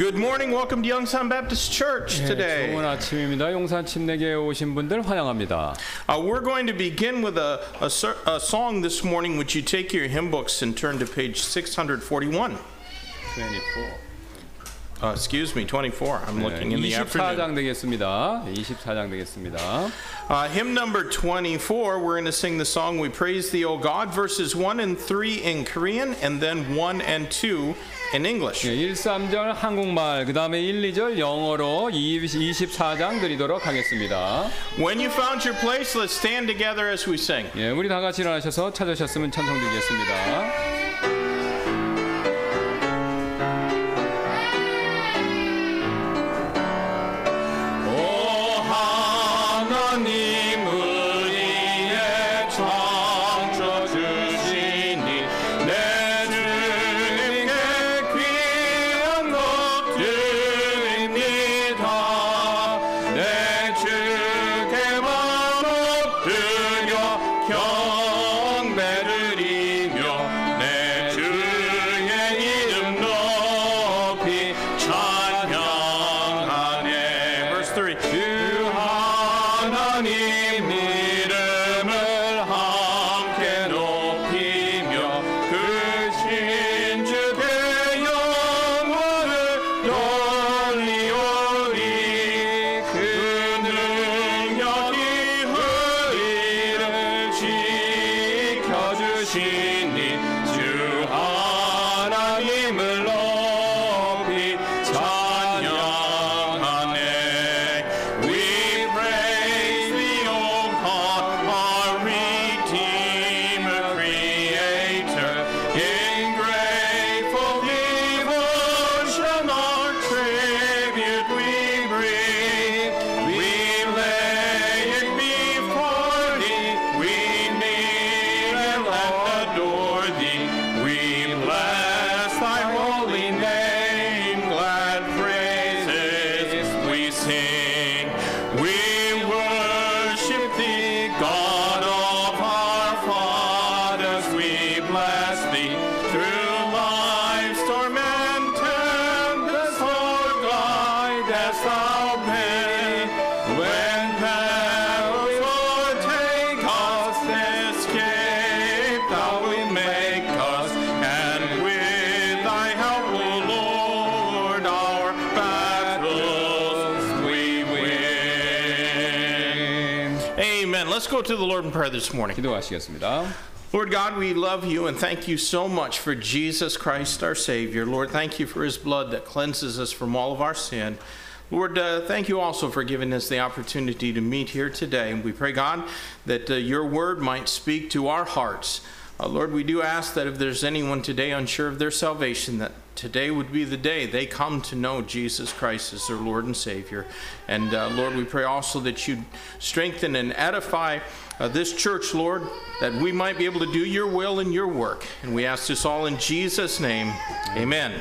Good morning. Welcome to Youngstown Baptist Church 네, today. 좋은 아침입니다. 용산 침례교회 오신 분들 환영합니다. Uh, we're going to begin with a, a, ser- a song this morning. Would you take your hymn books and turn to page 641? 24. Uh, excuse me, 24. I'm looking in the afternoon. 24장 되겠습니다. 24장 되겠습니다. Uh, hymn number 24, we're going to sing the song We Praise Thee, O God, verses 1 and 3 in Korean, and then 1 and 2 in English. 예, 1, 3절 한국말, 그 다음에 1, 2절 영어로 24장 드리도록 하겠습니다. When you found your place, let's stand together as we sing. 예, 우리 다 같이 일어나셔서 찾으셨으면 찬송 드리겠습니다. the Lord in prayer this morning. 기도하시겠습니다. Lord God, we love you and thank you so much for Jesus Christ, our Savior. Lord, thank you for his blood that cleanses us from all of our sin. Lord, uh, thank you also for giving us the opportunity to meet here today. And we pray, God, that uh, your word might speak to our hearts. Uh, Lord, we do ask that if there's anyone today unsure of their salvation, that today would be the day they come to know Jesus Christ as their Lord and Savior. And uh, Lord, we pray also that you strengthen and edify uh, this church, Lord, that we might be able to do your will and your work. And we ask this all in Jesus' name. Amen.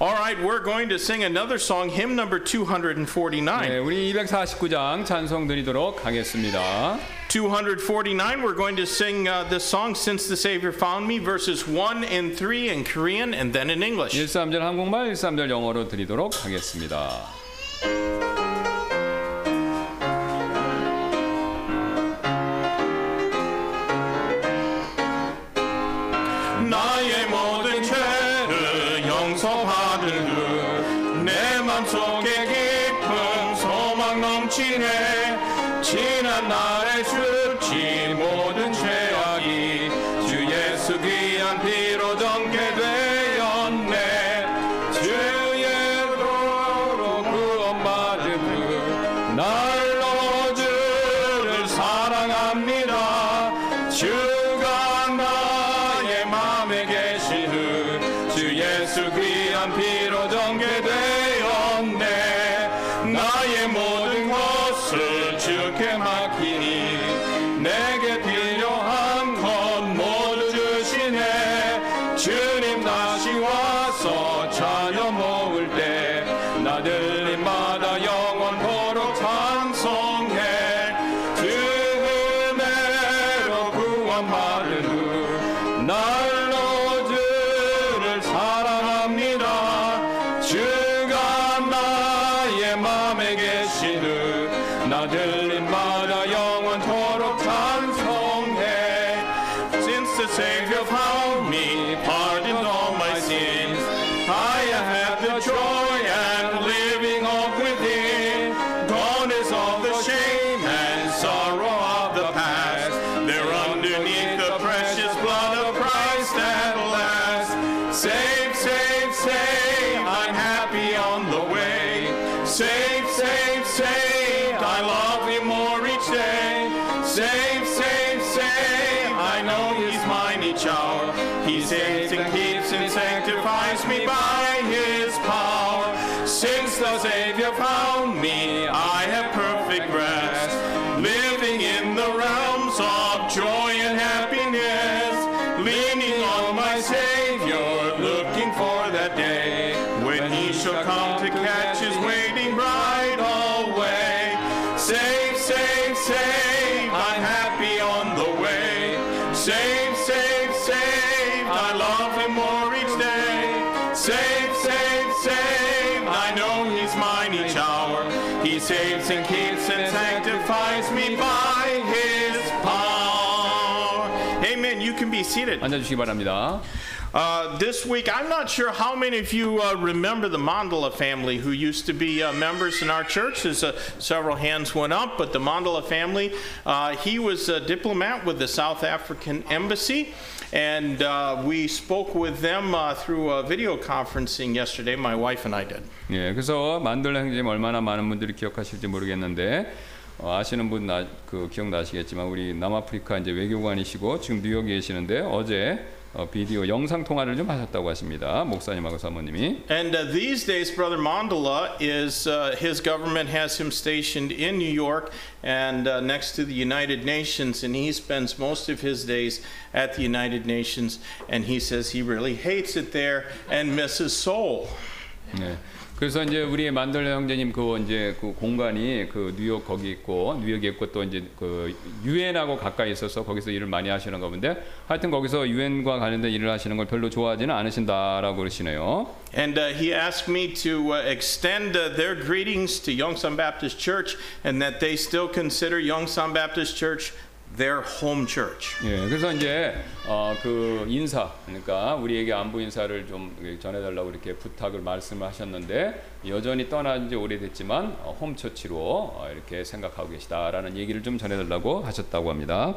All right, we're going to sing another song, hymn number 249. 네, 우리 249장 찬송 드리도록 하겠습니다. 249, we're going to sing uh, this song, Since the Savior Found Me, verses 1 and 3 in Korean and then in English. 13절 한국말, 13절 영어로 드리도록 하겠습니다. 나의 모든 죄 소망 넘치 Leaning on my Savior, seated. 앉아주시기 바랍니다. Uh, this week, I'm not sure how many of you uh, remember the Mandela family who used to be uh, members in our church. As uh, several hands went up, but the Mandela family, uh, he was a diplomat with the South African Embassy, and uh, we spoke with them uh, through a video conferencing yesterday. My wife and I did. 예, 그래서 만들라 형제님 얼마나 많은 분들이 기억하실지 모르겠는데 어, 아시는 분그 기억나시겠지만 우리 남아프리카 이제 외교관이시고 지금 뉴욕에 계시는데 어제 어, 비디오 영상 통화를 좀 하셨다고 하십니다. 목사님하고 사모님이. And uh, these days, Brother Mandela is uh, his government has him stationed in New York and uh, next to the United Nations, and he spends most of his days at the United Nations. And he says he really hates it there and misses Seoul. 네. 그래서 이제 우리 만들라 형제님 그 이제 그 공간이 그 뉴욕 거기 있고 뉴욕에 있고 또 이제 그 유엔하고 가까이 있어서 거기서 일을 많이 하시는 가 본데 하여튼 거기서 유엔과 관련된 일을 하시는 걸 별로 좋아하지는 않으신다라고 그러시네요. And uh, he asked me to uh, extend uh, their greetings to Yongsan Baptist Church and that they still consider Yongsan Baptist Church their home church. 예, 그래서 이제 어, 그 인사, 그러니까 우리에게 안부 인사를 좀 전해달라고 이렇게 부탁을 말씀을 하셨는데 여전히 떠난 지 오래됐지만 어, 홈처치로 어, 이렇게 생각하고 계시다라는 얘기를 좀 전해달라고 하셨다고 합니다.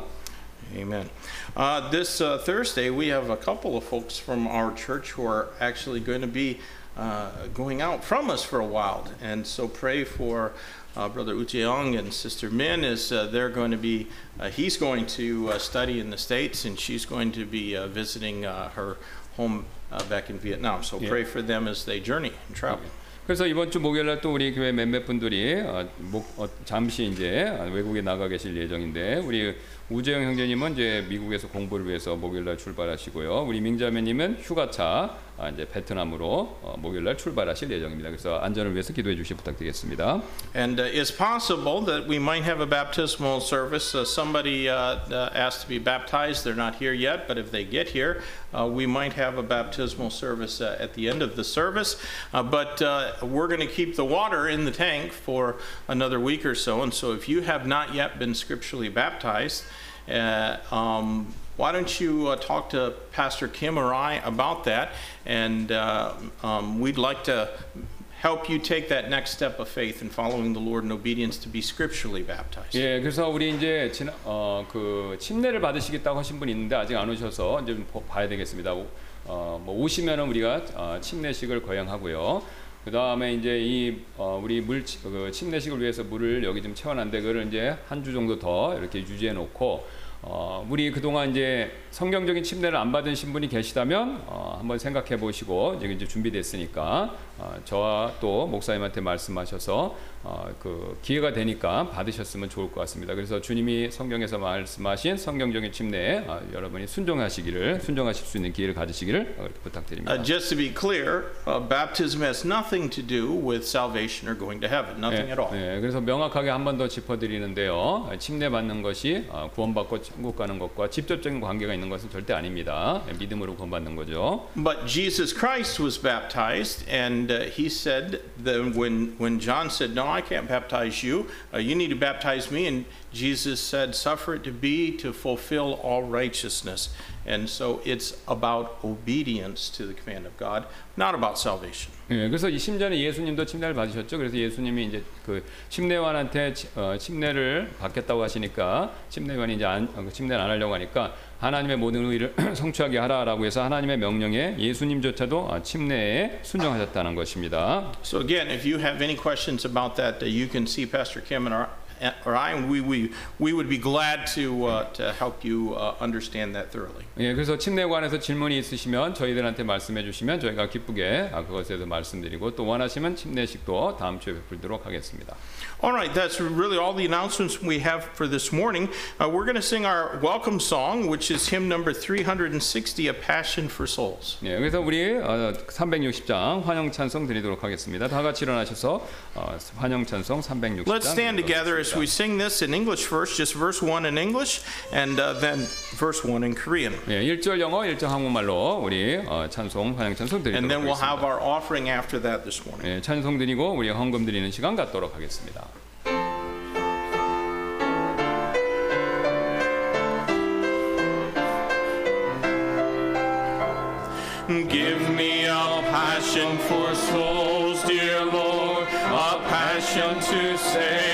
Amen. Uh, this uh, Thursday, we have a couple of folks from our church who are actually going to be uh, going out from us for a while. And so pray for uh, Brother Ucheong and Sister Min as uh, they're going to be, uh, he's going to uh, study in the States and she's going to be uh, visiting uh, her home uh, back in Vietnam. So Yeah. pray for them as they journey and travel. 그래서 이번 주 목요일 날 또 우리 교회 몇몇 분들이 어, 목, 어, 잠시 이제 외국에 나가 계실 예정인데 우리 우재영 형제님은 이제 미국에서 공부를 위해서 목요일 날 출발하시고요. 우리 민자매님은 휴가차 아, 이제 베트남으로 어, 목요일날 출발하실 예정입니다. 그래서 안전을 위해서 기도해 주시 부탁드리겠습니다. And uh, it's possible that we might have a baptismal service. Uh, somebody uh, uh, asked to be baptized. They're not here yet, but if they get here, uh, we might have a baptismal service uh, at the end of the service. Uh, but uh, we're going to keep the water in the tank for another week or so. And so if you have not yet been scripturally baptized, uh, um, why don't you uh, talk to Pastor Kim or I about that? And uh, um, we'd like to help you take that next step of faith in following the Lord in obedience to be scripturally baptized. 예, 그래서 우리 이제 진, 어, 그 침례를 받으시겠다고 하신 분이 있는데 아직 안 오셔서 이제 봐야 되겠습니다. 어, 뭐 오시면은 우리가 어, 침례식을 거행하고요. 그 다음에 이제 이 어, 우리 물 치- 그 침례식을 위해서 물을 여기 좀 채워놨는데 그걸 이제 한 주 정도 더 이렇게 유지해 놓고 어, 우리 그동안 이제 성경적인 침례를 안 받은 신분이 계시다면 어, 한번 생각해 보시고 이제 이제 준비됐으니까 어, 저와 또 목사님한테 말씀하셔서 어, 그 기회가 되니까 받으셨으면 좋을 것 같습니다. 그래서 주님이 성경에서 말씀하신 성경적인 침례에 어, 여러분이 순종하시기를 순종하실 수 있는 기회를 가지시기를 그렇게 부탁드립니다. Uh, just to be clear, uh, baptism has nothing to do with salvation or going to heaven, nothing at all. 네, 그래서 명확하게 한 번 더 짚어드리는데요. 침례 받는 것이 어, 구원받고 천국 가는 것과 직접적인 관계가 있는 것은 절대 아닙니다. 네, 믿음으로 구원받는 거죠. But Jesus Christ was baptized, and uh, he said that when, when John said, No, I can't baptize you, uh, you need to baptize me. And Jesus said, Suffer it to be to fulfill all righteousness. And so it's about obedience to the command of God, not about salvation. 예, 그래서 이 심전에 예수님도 침례를 받으셨죠. 그래서 예수님이 이제 그 침례관한테 치- 어, 침례를 받겠다고 하시니까 침례관이 이제 안, 어, 침례를 안 하려고 하니까 하나님의 모든 의를 성취하게 하라라고 해서 하나님의 명령에 예수님조차도 아, 침례에 순종하셨다는 것입니다. So again, if you have any questions about that, uh, you can see Pastor Kim and our, or I, and we, we, we would be glad to, uh, to help you uh, understand that thoroughly. 예, 그래서 침례에 관해서 질문이 있으시면 저희들한테 말씀해 주시면 저희가 기쁘게 아, 그것에 대해서 말씀드리고 또 원하시면 침례식도 다음 주에 베풀도록 하겠습니다. All right, that's really all the announcements we have for this morning. Uh, we're going to sing our welcome song, which is hymn number 360, A Passion for Souls. 예, 그래서 우리 어, 360장 환영 찬송 드리도록 하겠습니다. 다 같이 일어나셔서 어, 환영 찬송 360장. Let's stand together as we sing this in English first, just verse 1 in English, and uh, then verse 1 in Korean. 예, 1절 영어, 1절 한국말로 우리 어, 찬송 환영 찬송 드리도록 And then we'll 하겠습니다. have our offering after that this morning. 예, 찬송 드리고 우리 헌금 드리는 시간 갖도록 하겠습니다. Give me a passion for souls, dear Lord, a passion to save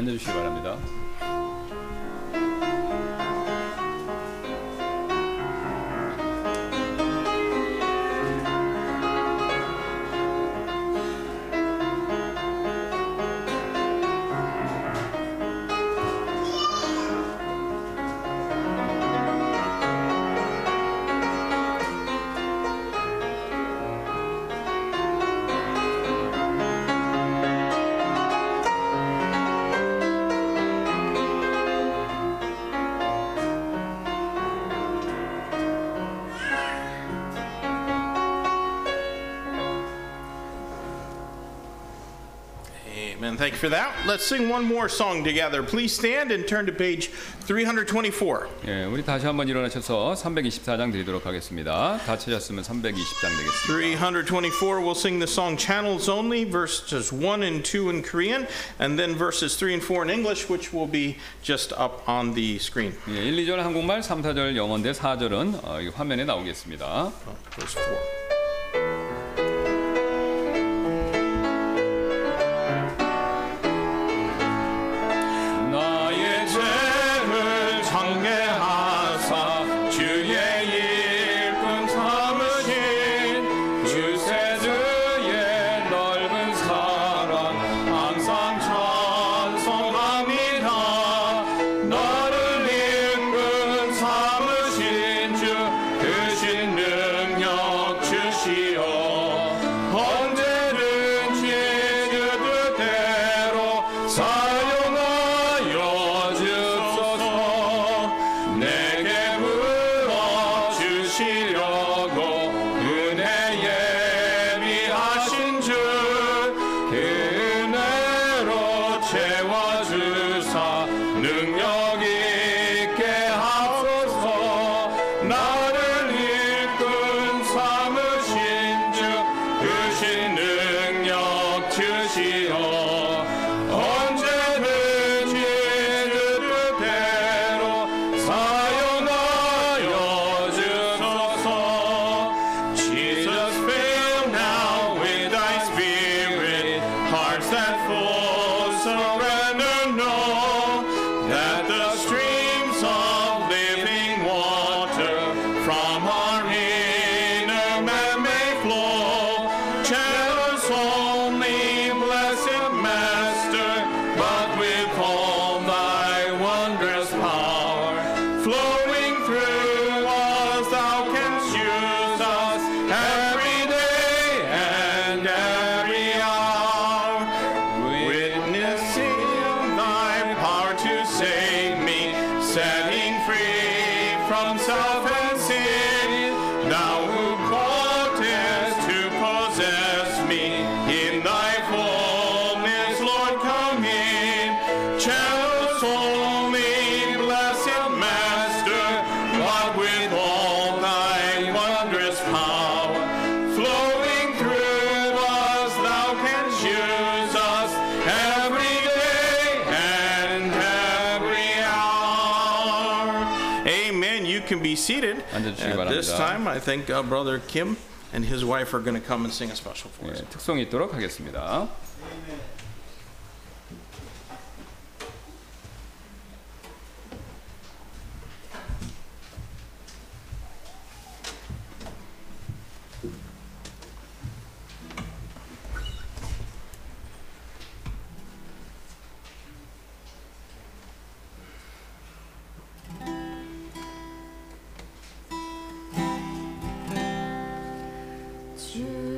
앉아주시기 바랍니다. Thank you for that. Let's sing one more song together. Please stand and turn to page 324. 예, 우리 다시 한번 일어나셔서 324장 드리도록 하겠습니다. 다 찾았으면 320장 되겠습니다. 324, we'll sing the song Channels Only, verses 1 and 2 in Korean, and then verses 3 and 4 in English, which will be just up on the screen. 예, 1, 2절 한국말, 3, 4절 영어인데 4절은 어, 이 화면에 나오겠습니다. Oh, verse 4. this time, I think uh, Brother Kim and his wife are going to come and sing a special for us. 예, 특송이 있도록 하겠습니다. you.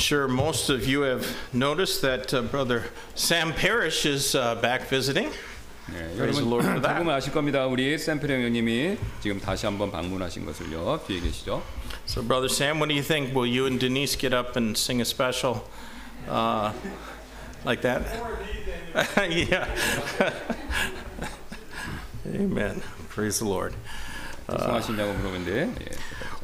sure most of you have noticed that uh, Brother Sam Parrish is uh, back visiting. 네, Praise the Lord for 여러분 that. 조금 아실 겁니다. 우리 샘플 형님이 지금 다시 한번 방문하신 것을요. 뒤에 계시죠? So, Brother Sam, what do you think? Will you and Denise get up and sing a special uh, like that? yeah. Amen. Praise the Lord. 작성하시냐고 물어봤는데 예.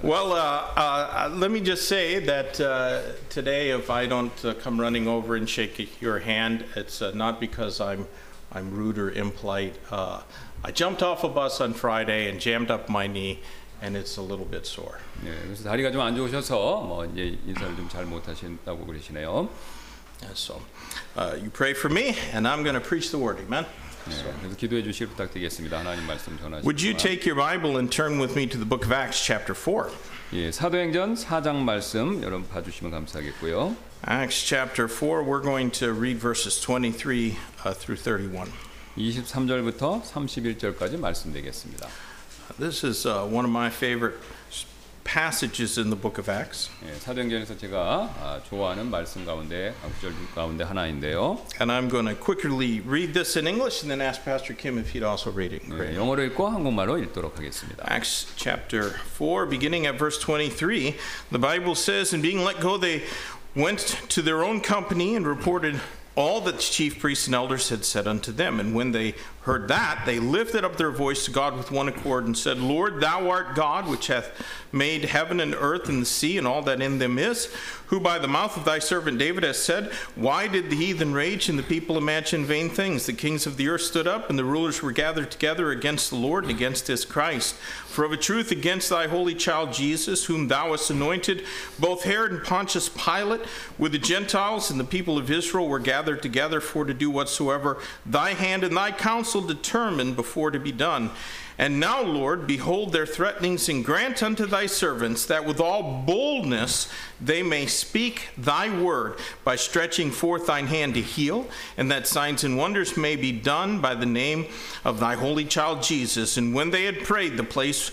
Well, uh, uh, let me just say that uh, today, if I don't uh, come running over and shake your hand, it's uh, not because I'm I'm rude or impolite. Uh, I jumped off a bus on Friday and jammed up my knee, and it's a little bit sore. 예, 그래서 다리가 좀 안 좋으셔서 뭐 이제 인사를 좀 잘 못하신다고 그러시네요. And so, uh, you pray for me, and I'm going to preach the word. Amen. 예, 그래서 기도해 주시길 부탁드리겠습니다. 하나님 말씀 Would you 전하시고 take your Bible and turn with me to the book of Acts, chapter 4? 예, 사도행전 4장 말씀 여러분 봐주시면 감사하겠고요. Acts chapter 4, we're going to read verses 23 uh, through 31. 23절부터 31절까지 말씀드리겠습니다. This is uh, one of my favorite s- passages in the book of Acts. 예, 사도행전에서 제가 아, 좋아하는 말씀 가운데 아, 구절 가운데 하나인데요. And I'm going to quickly read this in English and then ask Pastor Kim if he'd also read it. in 예, Korean. 영어로 읽고 한국말로 읽도록 하겠습니다. Acts chapter 4, beginning at verse 23, the Bible says, And being let go, they went to their own company and reported all that the chief priests and elders had said unto them. And when they heard that, they lifted up their voice to God with one accord and said, Lord, thou art God, which hath made heaven and earth and the sea and all that in them is, who by the mouth of thy servant David has said, Why did the heathen rage and the people imagine vain things? The kings of the earth stood up, and the rulers were gathered together against the Lord and against his Christ. For of a truth, against thy holy child Jesus, whom thou hast anointed, both Herod and Pontius Pilate, with the Gentiles and the people of Israel, were gathered together for to do whatsoever thy hand and thy counsel determined before to be done. And now, Lord, behold their threatenings, and grant unto thy servants that with all boldness they may speak thy word by stretching forth thine hand to heal, and that signs and wonders may be done by the name of thy holy child Jesus. And when they had prayed, the place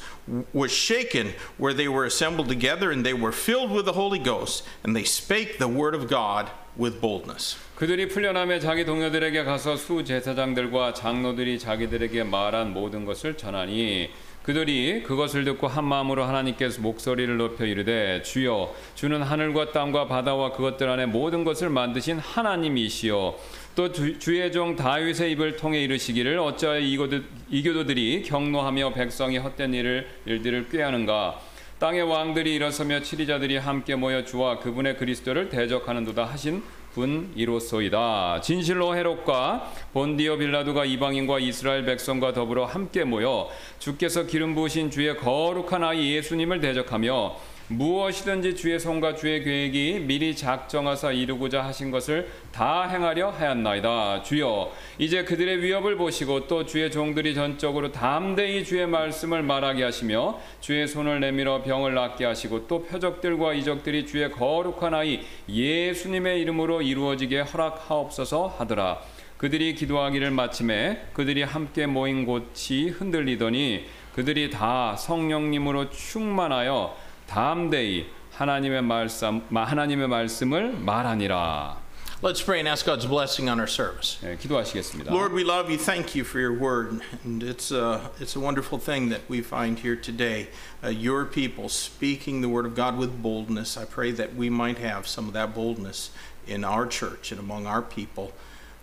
was shaken where they were assembled together, and they were filled with the Holy Ghost, and they spake the word of God with boldness. 그들이 풀려남에 자기 동료들에게 가서 수 제사장들과 장로들이 자기들에게 말한 모든 것을 전하니 그들이 그것을 듣고 한 마음으로 하나님께서 목소리를 높여 이르되 주여 주는 하늘과 땅과 바다와 그것들 안에 모든 것을 만드신 하나님이시여. 또 주, 주의 종 다윗의 입을 통해 이르시기를 어찌하여 이교도, 이교도들이 경노하며 백성이 헛된 일을 일들을 꾀하는가? 땅의 왕들이 일어서며 치리자들이 함께 모여 주와 그분의 그리스도를 대적하는도다 하신 분이로소이다. 진실로 헤롯과 본디오 빌라도가 이방인과 이스라엘 백성과 더불어 함께 모여 주께서 기름 부으신 주의 거룩한 아이 예수님을 대적하며 무엇이든지 주의 손과 주의 계획이 미리 작정하사 이루고자 하신 것을 다 행하려 하였나이다. 주여, 이제 그들의 위협을 보시고 또 주의 종들이 전적으로 담대히 주의 말씀을 말하게 하시며 주의 손을 내밀어 병을 낫게 하시고 또 표적들과 이적들이 주의 거룩한 아이 예수님의 이름으로 이루어지게 허락하옵소서 하더라. 그들이 기도하기를 마침에 그들이 함께 모인 곳이 흔들리더니 그들이 다 성령님으로 충만하여 담대히 하나님의 말씀 하나님의 말씀을 말하니라. Let's pray and ask God's blessing on our service. 예, 기도하시겠습니다. Lord, we love you. Thank you for your word. And it's a, it's a wonderful thing that we find here today. Uh, your people speaking the word of God with boldness. I pray that we might have some of that boldness in our church and among our people.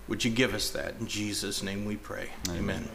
Would you give us that? In Jesus' name we pray. Amen.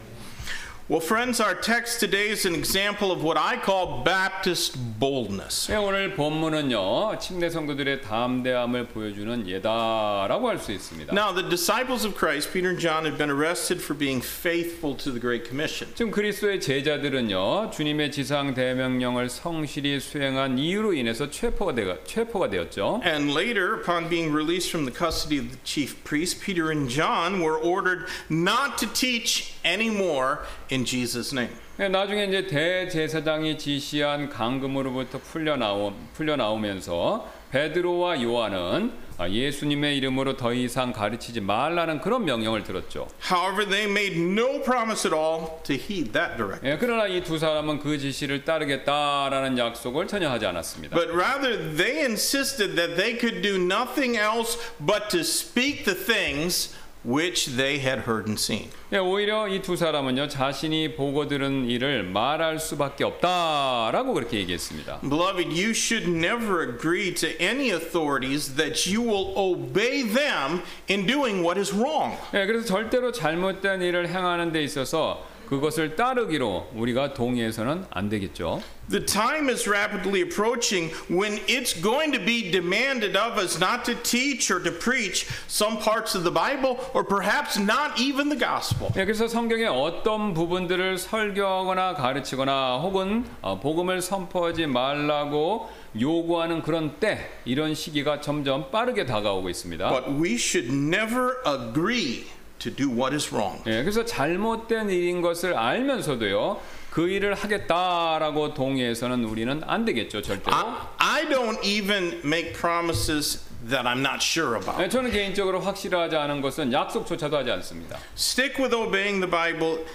Well, friends, our text today is an example of what I call Baptist boldness. 예, 오늘 본문은요 침례 성도들의 담대함을 보여주는 예다라고 할 수 있습니다. Now, the disciples of Christ, Peter and John, had been arrested for being faithful to the Great Commission. 지금 그리스도의 제자들은요 주님의 지상 대명령을 성실히 수행한 이유로 인해서 체포가 되 체포가 되었죠. And later, upon being released from the custody of the chief priests, Peter and John were ordered not to teach anymore In Jesus' name. 예, 나중에 이제 대제사장이 지시한 강금으로부터 풀려 나오 풀려 나오면서 베드로와 요한은 아, 예수님의 이름으로 더 이상 가르치지 말라는 그런 명령을 들었죠. However, they made no promise at all to heed that directive. 예, 그러나 이 두 사람은 그 지시를 따르겠다라는 약속을 전혀 하지 않았습니다. But rather, they insisted that they could do nothing else but to speak the things which they had heard and seen. 예, 오히려 이 두 사람은요 자신이 보고 들은 일을 말할 수밖에 없다라고 그렇게 얘기했습니다. Beloved, you should never agree to any authorities that you will obey them in doing what is wrong. 예, 그래서 절대로 잘못된 일을 행하는 데 있어서 그것을 따르기로 우리가 동의해서는 안 되겠죠. The time is rapidly approaching when it's going to be demanded of us not to teach or to preach some parts of the Bible or perhaps not even the gospel. 예, 그래서 성경의 어떤 부분들을 설교하거나 가르치거나 혹은 어, 복음을 선포하지 말라고 요구하는 그런 때 이런 시기가 점점 빠르게 다가오고 있습니다. But we should never agree to do what is wrong. 예, 그래서 잘못된 일인 것을 알면서도요 그 일을 하겠다라고 동의해서는 우리는 안 되겠죠 절대로. I, I don't even make promises that I'm not sure about. 예, 저는 개인적으로 확실하지 않은 것은 약속조차도 하지 않습니다. Stick with obeying the Bible,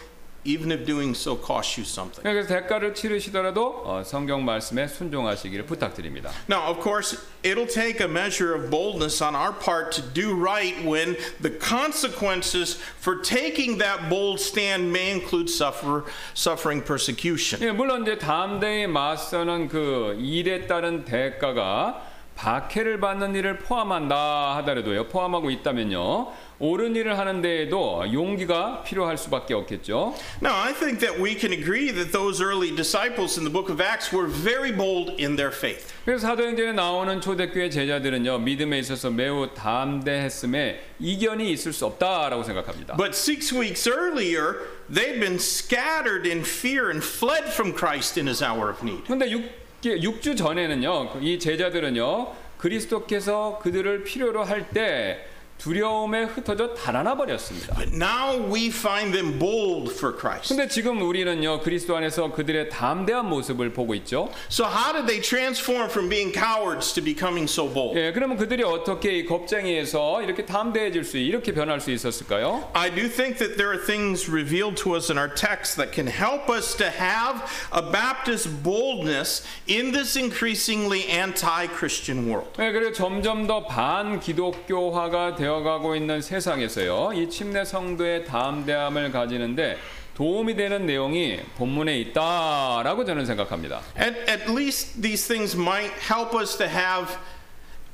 even if doing so costs you something. 예, 그래서 대가를 치르시더라도 어, 성경 말씀에 순종하시기를 부탁드립니다. Now, of course, it'll take a measure of boldness on our part to do right when the consequences for taking that bold stand may include suffer, suffering persecution. 예, 물론 이제 담대히 맞서는 그 일에 따른 대가가 박해를 받는 일을 포함한다 하더라도요 포함하고 있다면요 옳은 일을 하는 데에도 용기가 필요할 수밖에 없겠죠. Now, I think that we can agree that those early disciples in the book of Acts were very bold in their faith. 그래서 사도행전에 나오는 초대교회 제자들은요 믿음에 있어서 매우 담대했음에 이견이 있을 수 없다라고 생각합니다. But six weeks earlier, they'd been scattered in fear and fled from Christ in his hour of need. 근데 6, 6주 전에는요 이 제자들은요 그리스도께서 그들을 필요로 할 때 두려움에 흩어져 달아나 버렸습니다. But now we find them bold for Christ. 근데 지금 우리는요 그리스도 안에서 그들의 담대한 모습을 보고 있죠. So, how did they transform from being cowards to becoming so bold? 예, 그러면 그들이 어떻게 이 겁쟁이에서 이렇게 담대해질 수 이렇게 변할 수 있었을까요? I do think that there are things revealed to us in our text that can help us to have a Baptist boldness in this increasingly anti Christian world. 예, 그리고 점점 더 반기독교화가 되어 가고 있는 세상에서요, 이 침례 성도의 담대함을 가지는데 도움이 되는 내용이 본문에 있다라고 저는 생각합니다. At, at least these things might help us to have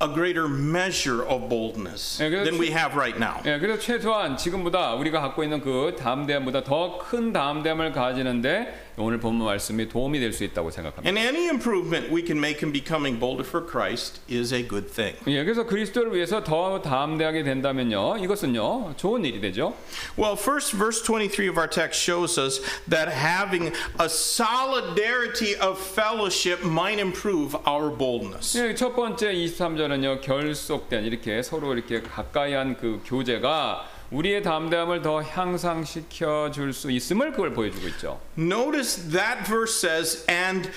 a greater measure of boldness than we have right now. 예, 그래서 최소한 지금보다 우리가 갖고 있는 그 담대함보다 더 큰 담대함을 가지는데 오늘 본문 말씀이 도움이 될 수 있다고 생각합니다. And any improvement we can make in becoming bolder for Christ is a good thing. 예, 그래서 그리스도를 위해서 더 담대하게 된다면요, 이것은요 좋은 일이 되죠. Well, first, verse 23 of our text shows us that having a solidarity of fellowship might improve our boldness. 예, 첫 번째 23절은요 결속된 이렇게 서로 이렇게 가까이한 그 교제가 우리의 담대함을 더 향상시켜 줄 수 있음을 그걸 보여주고 있죠. Notice that verse says, and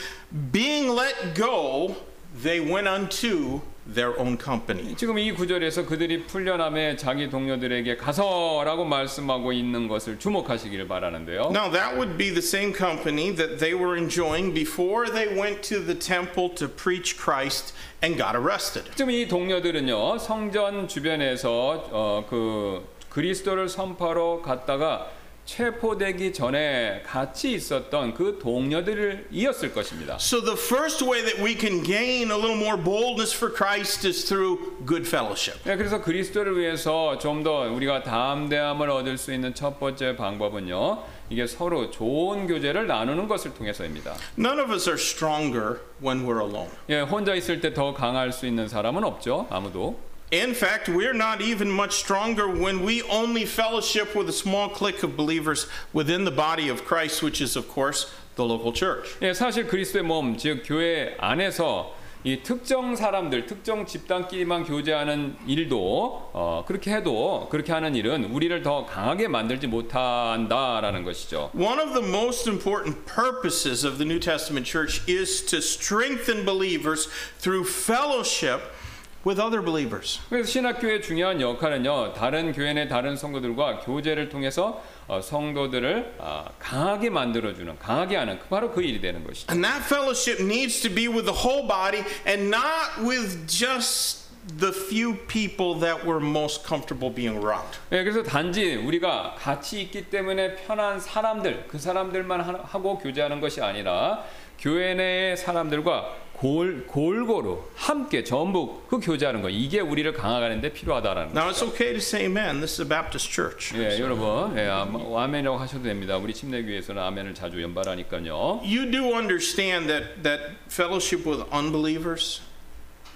being let go, they went unto their own company. 지금 이 구절에서 그들이 풀려남에 자기 동료들에게 가서라고 말씀하고 있는 것을 주목하시기를 바라는데요. Now, that would be the same company that they were enjoying before they went to the temple to preach Christ and got arrested. 지금 이 동료들은요 성전 주변에서 어, 그 그리스도를 선포하러 갔다가 체포되기 전에 같이 있었던 그 동료들을 이었을 것입니다. So, the first way that we can gain a little more boldness for Christ is through good fellowship. 네, 그래서 그리스도를 위해서 좀 더 우리가 담대함을 얻을 수 있는 첫 번째 방법은요. 이게 서로 좋은 교제를 나누는 것을 통해서입니다. None of us are stronger when we're alone. 예, 혼자 있을 때 더 강할 수 있는 사람은 없죠. 아무도. In fact, we're not even much stronger when we only fellowship with a small clique of believers within the body of Christ, which is, of course, the local church. 예, 사실 그리스도의 몸, 즉 교회 안에서 이 특정 사람들, 특정 집단끼리만 교제하는 일도 어, 그렇게 해도 그렇게 하는 일은 우리를 더 강하게 만들지 못한다라는 것이죠. One of the most important purposes of the New Testament church is to strengthen believers through fellowship With other believers. 그래서 신학교의 중요한 역할은요, 다른 교회 내 다른 성도들과 교제를 통해서 어, 성도들을 아, 강하게 만들어주는, 강하게 하는 그- 바로 그 일이 되는 것이죠. And that fellowship needs to be with the whole body and not with just the few people that we're most comfortable being around. 예, 그래서 단지 우리가 같이 있기 때문에 편한 사람들, 그 사람들만 하- 하고 교제하는 것이 아니라 교회 내의 사람들과 골, 골고루 함께 전부 그 교제하는 거 이게 우리를 강화하는데 필요하다라는 거. Now, it's okay to say amen. This is a Baptist church. 예, 여러분, 예, 아마- 아멘이라고 하셔도 됩니다. 우리 침례교회에서는 아멘을 자주 연발하니까요. You do understand that, that fellowship with unbelievers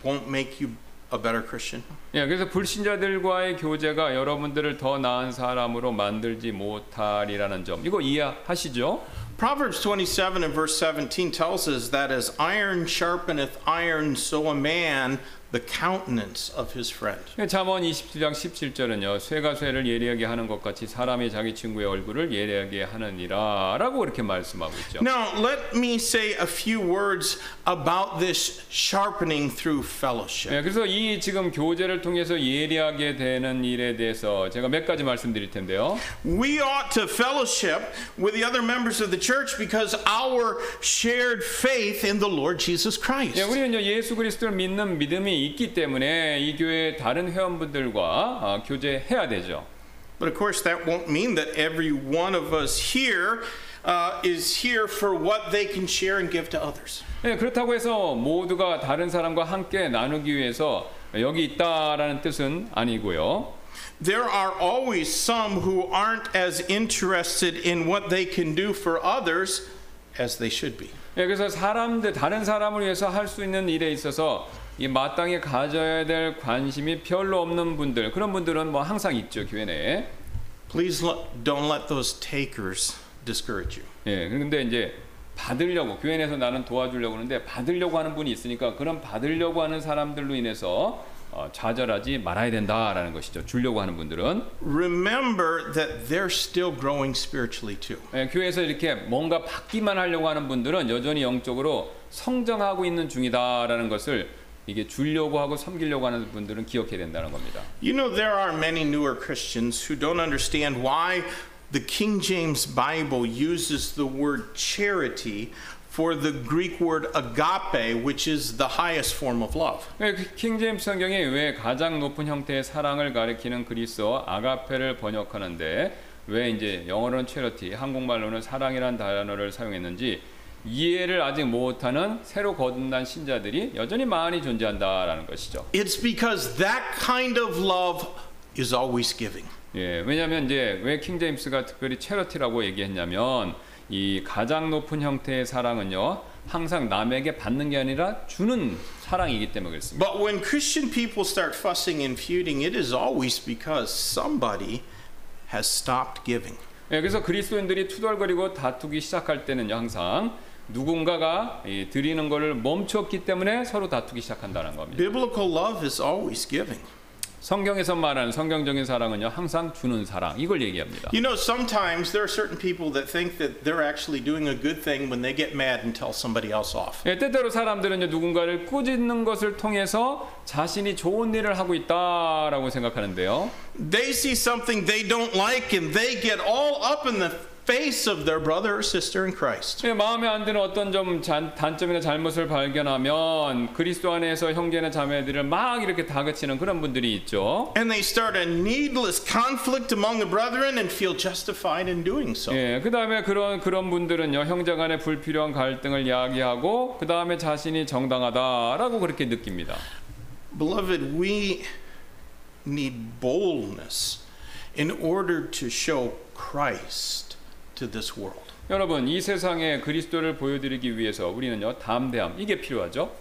won't make you a better Christian? 예, 그래서 불신자들과의 교제가 여러분들을 더 나은 사람으로 만들지 못하리라는 점 이거 이해하시죠? Proverbs 27 and verse 17 tells us that as iron sharpeneth iron, so a man the countenance of his friend. 예, 잠언 27장 17절은요. 쇠가 쇠를 예리하게 하는 것 같이 사람이 자기 친구의 얼굴을 예리하게 하느니라라고 그렇게 말씀하고 있죠. Now, let me say a few words about this sharpening through fellowship. 예, 그래서 이 지금 교제를 통해서 예리하게 되는 일에 대해서 제가 몇 가지 말씀드릴 텐데요. We ought to fellowship with the other members of the church because our shared faith in the Lord Jesus Christ. 예, 우리는요 예수 그리스도를 믿는 믿음이 있기 때문에 이 교회 다른 회원분들과 아, 교제해야 되죠. But of course, that won't mean that every one of us here uh, is here for what they can share and give to others. 예, 그렇다고 해서 모두가 다른 사람과 함께 나누기 위해서 여기 있다라는 뜻은 아니고요. There are always some who aren't as interested in what they can do for others as they should be. 예, 그래서 사람들 다른 사람을 위해서 할 수 있는 일에 있어서 이 마땅히 가져야 될 관심이 별로 없는 분들 그런 분들은 뭐 항상 있죠 교회 내에. Please don't let those takers discourage you. 예, 그런데 이제 받으려고 교회 내에서 나는 도와주려고 하는데 받으려고 하는 분이 있으니까 그런 받으려고 하는 사람들로 인해서 어, 좌절하지 말아야 된다라는 것이죠. 주려고 하는 분들은 Remember that they're still growing spiritually too. 예, 교회에서 이렇게 뭔가 받기만 하려고 하는 분들은 여전히 영적으로 성장하고 있는 중이다라는 것을 이게 주려고 하고 섬기려고 하는 분들은 기억해야 된다는 겁니다. You know, there are many newer Christians who don't understand why the King James Bible uses the word charity for the Greek word agape, which is the highest form of love. 예, 그 킹제임스 성경이 왜 가장 높은 형태의 사랑을 가리키는 그리스어 아가페를 번역하는데 왜 이제 영어로는 체러티, 한국말로는 사랑이란 단어를 사용했는지 이해를 아직 못하는 새로 거듭난 신자들이 여전히 많이 존재한다라는 것이죠. It's because that kind of love is always giving. 예, 왜냐하면 이제 왜 킹 제임스가 특별히 체러티라고 얘기했냐면 이 가장 높은 형태의 사랑은요 항상 남에게 받는 게 아니라 주는 사랑이기 때문에 그렇습니다. But when Christian people start fussing and feuding, it is always because somebody has stopped giving. 예, 그래서 그리스도인들이 투덜거리고 다투기 시작할 때는요 항상 누군가가 이 드리는 것을 멈췄기 때문에 서로 다투기 시작한다는 겁니다. Biblical love is always giving. 성경에서 말하는 성경적인 사랑은요 항상 주는 사랑 이걸 얘기합니다. You know, sometimes there are certain people that think that they're actually doing a good thing when they get mad and tell somebody else off. 예, 때때로 사람들은 이제 누군가를 꾸짖는 것을 통해서 자신이 좋은 일을 하고 있다라고 생각하는데요. They see something they don't like and they get all up in the face of their brother or sister in Christ. 예, 마음에 안 드는 어떤 좀 잔- 단점이나 잘못을 발견하면 그리스도 안에서 형제나 자매들을 막 이렇게 다그치는 그런 분들이 있죠. And they start a needless conflict among the brethren and feel justified in doing so. 예, 그 다음에 그런 그런 분들은요 형제 간의 불필요한 갈등을 야기하고 그 다음에 자신이 정당하다라고 그렇게 느낍니다. Beloved, we need boldness in order to show Christ to this world. 여러분 이 세상에 그리스도를 보여드리기 위해서 우리는요 담대함 이게 필요하죠.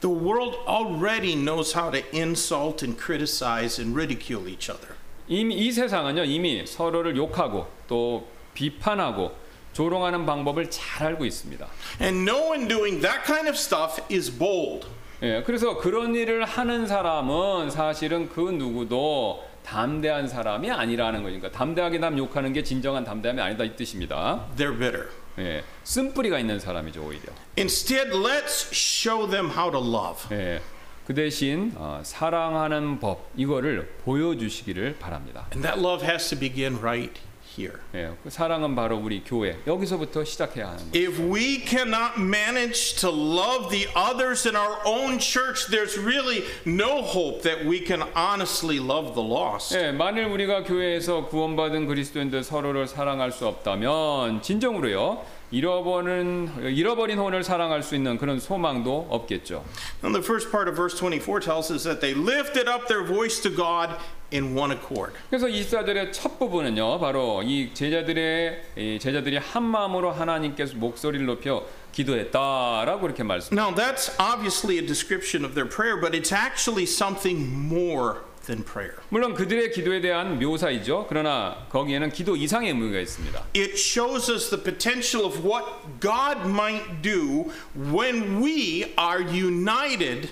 The world already knows how to insult and criticize and ridicule each other. 이미 이 세상은요 이미 서로를 욕하고 또 비판하고 조롱하는 방법을 잘 알고 있습니다. And no one doing that kind of stuff is bold. 예, 그래서 그런 일을 하는 사람은 사실은 그 누구도 담대한 사람이 아니라는 거니까 담대하게 남 욕하는 게 진정한 담대함이 아니다 이 뜻입니다. They're bitter. 예, 쓴뿌리가 있는 사람이죠 오히려. Instead, let's show them how to love. 예, 그 대신 어, 사랑하는 법 이거를 보여주시기를 바랍니다. And that love has to begin right here. 예, 그 사랑은 바로 우리 교회 여기서부터 시작해야 하는 거예요. If we cannot manage to love the others in our own church, there's really no hope that we can honestly love the lost. 예, 만일 우리가 교회에서 구원받은 그리스도인들 서로를 사랑할 수 없다면 진정으로요 잃어버린 잃어버린 혼을 사랑할 수 있는 그런 소망도 없겠죠. And the first part of verse 24 tells us that they lifted up their voice to God in one accord. 그래서 24절의 첫 부분은요, 바로 이 제자들의 이 제자들이 한 마음으로 하나님께서 목소리를 높여 기도했다라고 이렇게 말씀. Now, that's obviously a description of their prayer, but it's actually something more than prayer. 물론 그들의 기도에 대한 묘사이죠. 그러나 거기에는 기도 이상의 의미가 있습니다. It shows us the potential of what God might do when we are united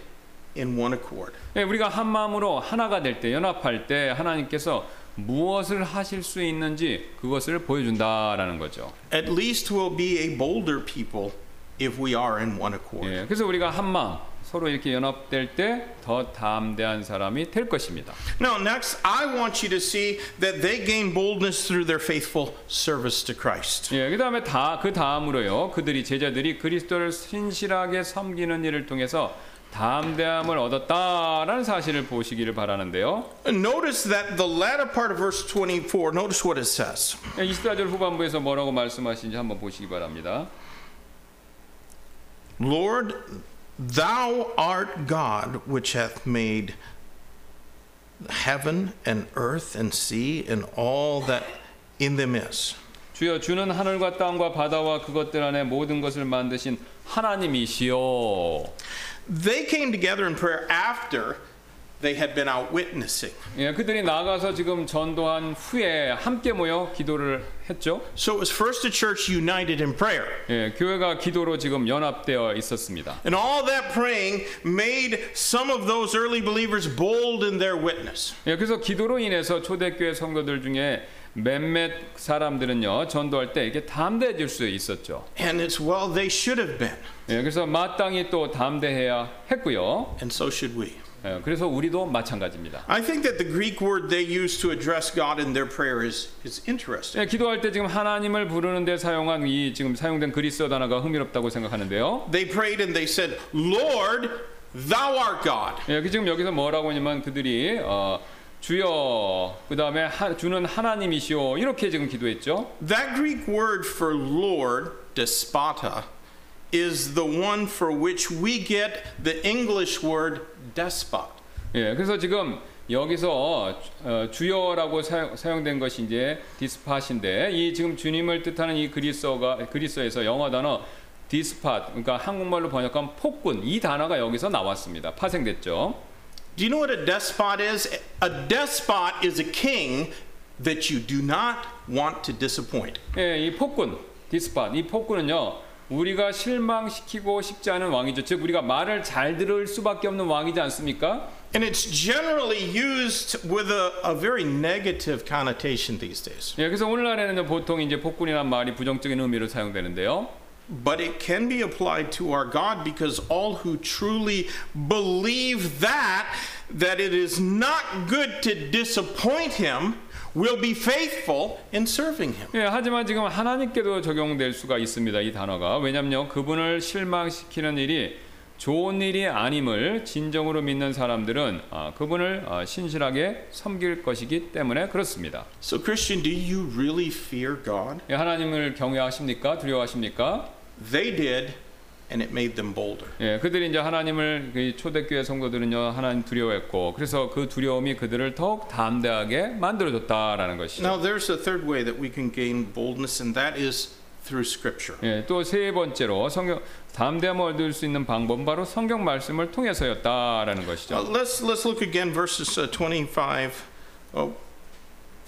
in one accord. 예, 우리가 한 마음으로 하나가 될 때, 연합할 때 하나님께서 무엇을 하실 수 있는지 그것을 보여준다라는 거죠. At least we'll be a bolder people if we are in one accord. 예, 그래서 우리가 한 마음 서로 이렇게 연합될 때 더 담대한 사람이 될 것입니다. Now, next, I want you to see that they gain boldness through their faithful service to Christ. 예, 그다음에 다 그 다음으로요. 그들이 제자들이 그리스도를 신실하게 섬기는 일을 통해서 담대함을 얻었다라는 사실을 보시기를 바라는데요. Notice that the latter part of verse 24, notice what it says. 예, 24절 후반부에서 뭐라고 말씀하시는지 한번 보시기 바랍니다. Lord, thou art God which hath made heaven and earth and sea and all that in them is. 주여 주는 하늘과 땅과 바다와 그것들 안에 모든 것을 만드신 하나님이시요. They came together in prayer after they had been out witnessing. 예, 그들이 나가서 지금 전도한 후에 함께 모여 기도를 했죠. So it was first a church united in prayer. 예, 교회가 기도로 지금 연합되어 있었습니다. And all that praying made some of those early believers bold in their witness. 예, 그래서 기도로 인해서 초대교회 성도들 중에 몇몇 사람들은요 전도할 때 이게 담대해질 수 있었죠. And it's well they should have been. 예, 그래서 마땅히 또 담대해야 했고요. And so should we. 예, 그래서 우리도 마찬가지입니다. I think that the Greek word they use to address God in their prayer is, is interesting. 예, 기도할 때 지금 하나님을 부르는데 사용한 이 지금 사용된 그리스어 단어가 흥미롭다고 생각하는데요. They prayed and they said, Lord, thou art God. 예, 그 지금 여기서 뭐라고 하냐면 그들이 어, 주여 그 다음에 주는 하나님이시오 이렇게 지금 기도했죠. That Greek word for Lord, despota, is the one for which we get the English word despot. 예, 그래서 지금 여기서 어, 주여라고 사용, 사용된 것이 이제 디스팟인데 이 지금 주님을 뜻하는 이 그리스어가 그리스어에서 영어 단어 디스팟 그러니까 한국말로 번역한 폭군 이 단어가 여기서 나왔습니다. 파생됐죠. Do you know what a despot is? A despot is a king that you do not want to disappoint. 예, 이 폭군 디스팟 이 폭군은요. 우리가 실망시키고 싶지 않은 왕이죠. 즉 우리가 말을 잘 들을 수밖에 없는 왕이지 않습니까? And it's generally used with a, a very negative connotation these days. 예, 그래서 오늘날에는 보통 이제 폭군이란 말이 부정적인 의미로 사용되는데요. But it can be applied to our God because all who truly believe that that it is not good to disappoint him will be faithful in serving him. 예, 하지만 지금 하나님께도 적용될 수가 있습니다. 이 단어가 왜냐하면 그분을 실망시키는 일이 좋은 일이 아님을 진정으로 믿는 사람들은 아, 그분을 아, 신실하게 섬길 것이기 때문에 그렇습니다. So Christian, do you really fear God? 예, 하나님을 경외하십니까? 두려워하십니까? They did and it made them bolder. 예, 그들이 이제 하나님을 그 초대교회 성도들은요 하나님 두려워했고 그래서 그 두려움이 그들을 더욱 담대하게 만들어줬다라는 것이죠. Now there's a third way that we can gain boldness and that is through scripture. 예, 또 세 번째로 성경 담대함을 얻을 수 있는 방법은 바로 성경 말씀을 통해서였다라는 것이죠. Uh, let's let's look again verses uh, 25 oh,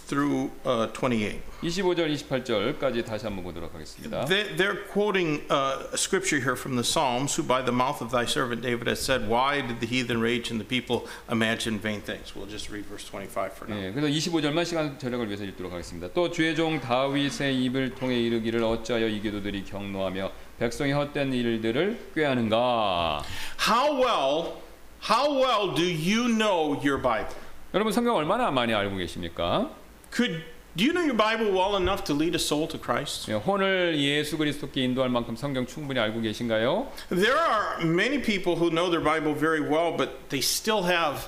through uh, 28. 25절 28절까지 다시 한번 보도록 하겠습니다. They, they're quoting uh, scripture here from the Psalms, who by the mouth of thy servant David has said, Why did the heathen rage and the people imagine vain things? We'll just read verse 25 for now. 예, 그래서 25절만 시간 절약을 위해서 읽도록 하겠습니다. 또 주의 종 다윗의 입을 통해 이르기를 어찌하여 이 기도들이 경노하며 백성이 헛된 일들을 꾀하는가? How well, How well do you know your Bible? 여러분 성경 얼마나 많이 알고 계십니까? Could do you know your Bible well enough to lead a soul to Christ? 예, 혼을 예수 그리스도께 인도할 만큼 성경 충분히 알고 계신가요? There are many people who know their Bible very well, but they still have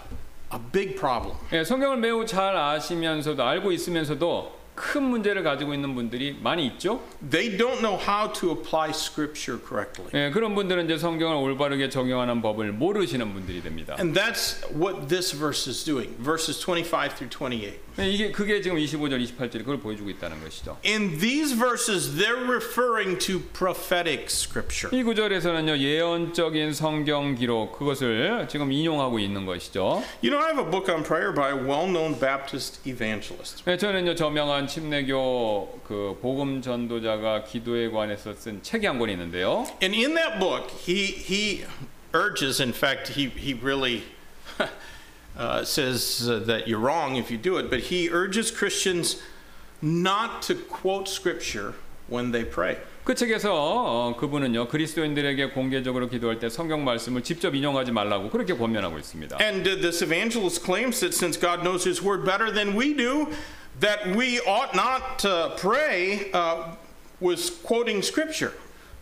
a big problem. 예, 성경을 매우 잘 아시면서도 알고 있으면서도 큰 문제를 가지고 있는 분들이 많이 있죠. They don't know how to apply Scripture correctly. 예, 그런 분들은 이제 성경을 올바르게 적용하는 법을 모르시는 분들이 됩니다. And that's what this verse is doing. Verses 25 through 28. 예, 이게 그게 지금 25절, 28절이 그걸 보여주고 있다는 것이죠. In these verses, they're referring to prophetic scripture. 이 구절에서는요 예언적인 성경 기록 그것을 지금 인용하고 있는 것이죠. You know, I have a book on prayer by a well-known Baptist evangelist. 네, 저는요 저명한 침례교 그 복음 전도자가 기도에 관해서 쓴 책이 한 권이 있는데요. And in that book, he he urges, in fact, he he really uh, says uh, that you're wrong if you do it, but he urges Christians not to quote scripture when they pray. 그 책에서 어, 그분은요 그리스도인들에게 공개적으로 기도할 때 성경 말씀을 직접 인용하지 말라고 그렇게 권면하고 있습니다. And uh, this evangelist claims that since God knows His Word better than we do, that we ought not to pray uh, was quoting Scripture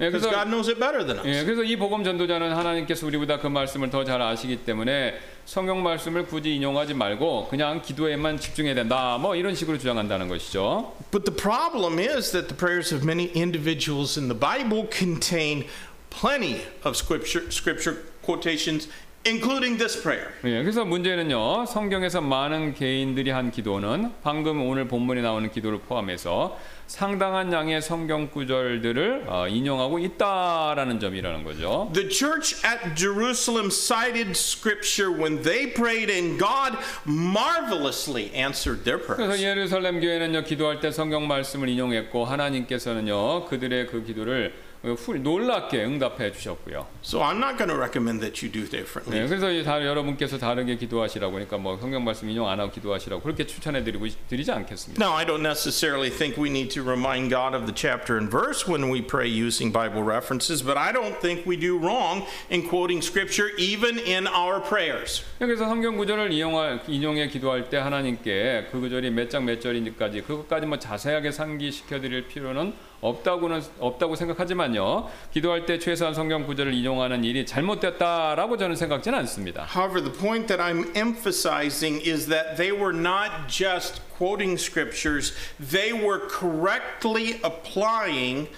예, because 그래서 God knows it better than us. 예, 그래서 이 복음 전도자는 하나님께서 우리보다 그 말씀을 더 잘 아시기 때문에 성경 말씀을 굳이 인용하지 말고 그냥 기도에만 집중해야 된다. 뭐 이런 식으로 주장한다는 것이죠. But the problem is that the prayers of many individuals in the Bible contain plenty of scripture, scripture quotations, including this prayer. 예, 그래서 문제는요, 성경에서 많은 개인들이 한 기도는 방금 오늘 본문에 나오는 기도를 포함해서 상당한 양의 성경 구절들을 어, 인용하고 있다라는 점이라는 거죠. The church at Jerusalem cited scripture when they prayed, and God marvelously answered their 그래서 prayers. 예루살렘 교회는요, 기도할 때 성경 말씀을 인용했고 하나님께서는요, 그들의 그 기도를 훌 놀랍게 응답해 주셨고요. So I'm not going to recommend that you do differently. 네, 그래서 이 다, 여러분께서 다르게 기도하시라고 그러니까 뭐 성경 말씀 인용 안 하고 기도하시라고 그렇게 추천해 드리고 드리지 않겠습니다. Now, I don't necessarily think we need to remind God of the chapter and verse when we pray using Bible references, but I don't think we do wrong in quoting scripture even in our prayers. 그래서 성경 구절을 인용할, 인용해 기도할 때 하나님께 그 구절이 몇 장 몇 절인지까지 그것까지 뭐 자세하게 상기시켜 드릴 필요는 없다고는 없다고 생각하지만요. 기도할 때 최소한 성경 구절을 인용하는 일이 잘못됐다라고 저는 생각지는 않습니다. However, the point that I'm emphasizing is that they were not just quoting scriptures, they were correctly applying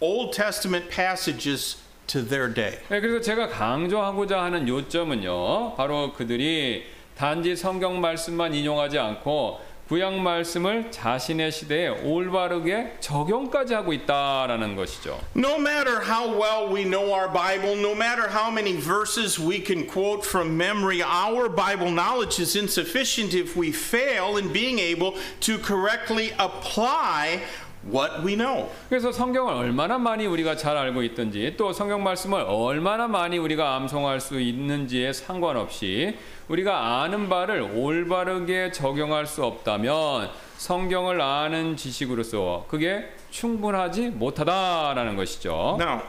Old Testament passages to their day. 네, 그래서 제가 강조하고자 하는 요점은요. 바로 그들이 단지 성경 말씀만 인용하지 않고 구약 말씀을 자신의 시대에 올바르게 적용까지 하고 있다라는 것이죠. No matter how well we know our Bible, no matter how many verses we can quote from memory, our Bible knowledge is insufficient if we fail in being able to correctly apply what we know. 그래서 성경을 얼마나 많이 우리가 잘 알고 있든지 또 성경 말씀을 얼마나 많이 우리가 암송할 수 있는지에 상관없이 우리가 아는 바를 올바르게 적용할 수 없다면 성경을 아는 지식으로서 그게 충분하지 못하다라는 것이죠. Now,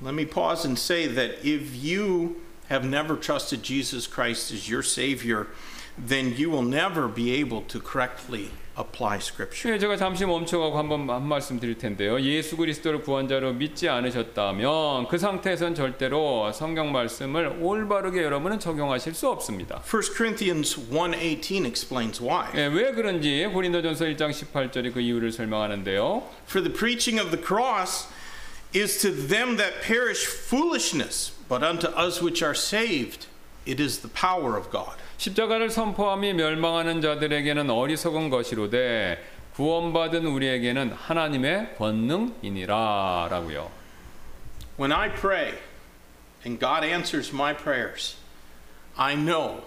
let me pause and say that if you have never trusted Jesus Christ as your Savior, then you will never be able to correctly apply Scripture. 예, 제가 잠시 멈춰가고 한번 한 말씀 드릴 텐데요. 예수 그리스도를 구원자로 믿지 않으셨다면 그 상태에선 절대로 성경 말씀을 올바르게 여러분은 적용하실 수 없습니다. 1 Corinthians 1:18 explains why. 예, 왜 그런지 고린도전서 1장 18절이 그 이유를 설명하는데요. For the preaching of the cross is to them that perish foolishness, but unto us which are saved it is the power of God. 십자가를 선포함이 멸망하는 자들에게는 어리석은 것이로되 구원받은 우리에게는 하나님의 권능이니라라고요. When I pray and God answers my prayers, I know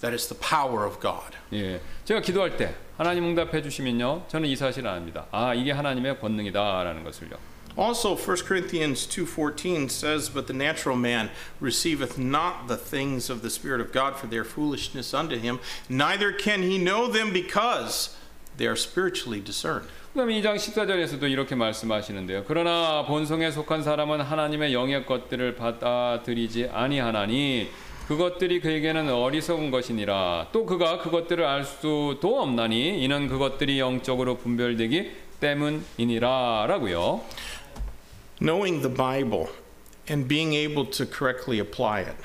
that it's the power of God. 예, 제가 기도할 때 하나님 응답해 주시면요, 저는 이 사실을 압니다. 아, 이게 하나님의 권능이다라는 것을요. Also 1 Corinthians 2:14 says but the natural man receiveth not the things of the spirit of God for their foolishness unto him neither can he know them because they are spiritually discerned. 그다음에 2장 14절에서도 이렇게 말씀하시는데요. 그러나 본성에 속한 사람은 하나님의 영의 것들을 받아들이지 아니하나니 그것들이 그에게는 어리석은 것이니라 또 그가 그것들을 알 수도 없나니 이는 그것들이 영적으로 분별되기 때문이니라라고요. Knowing the Bible and being able to correctly apply it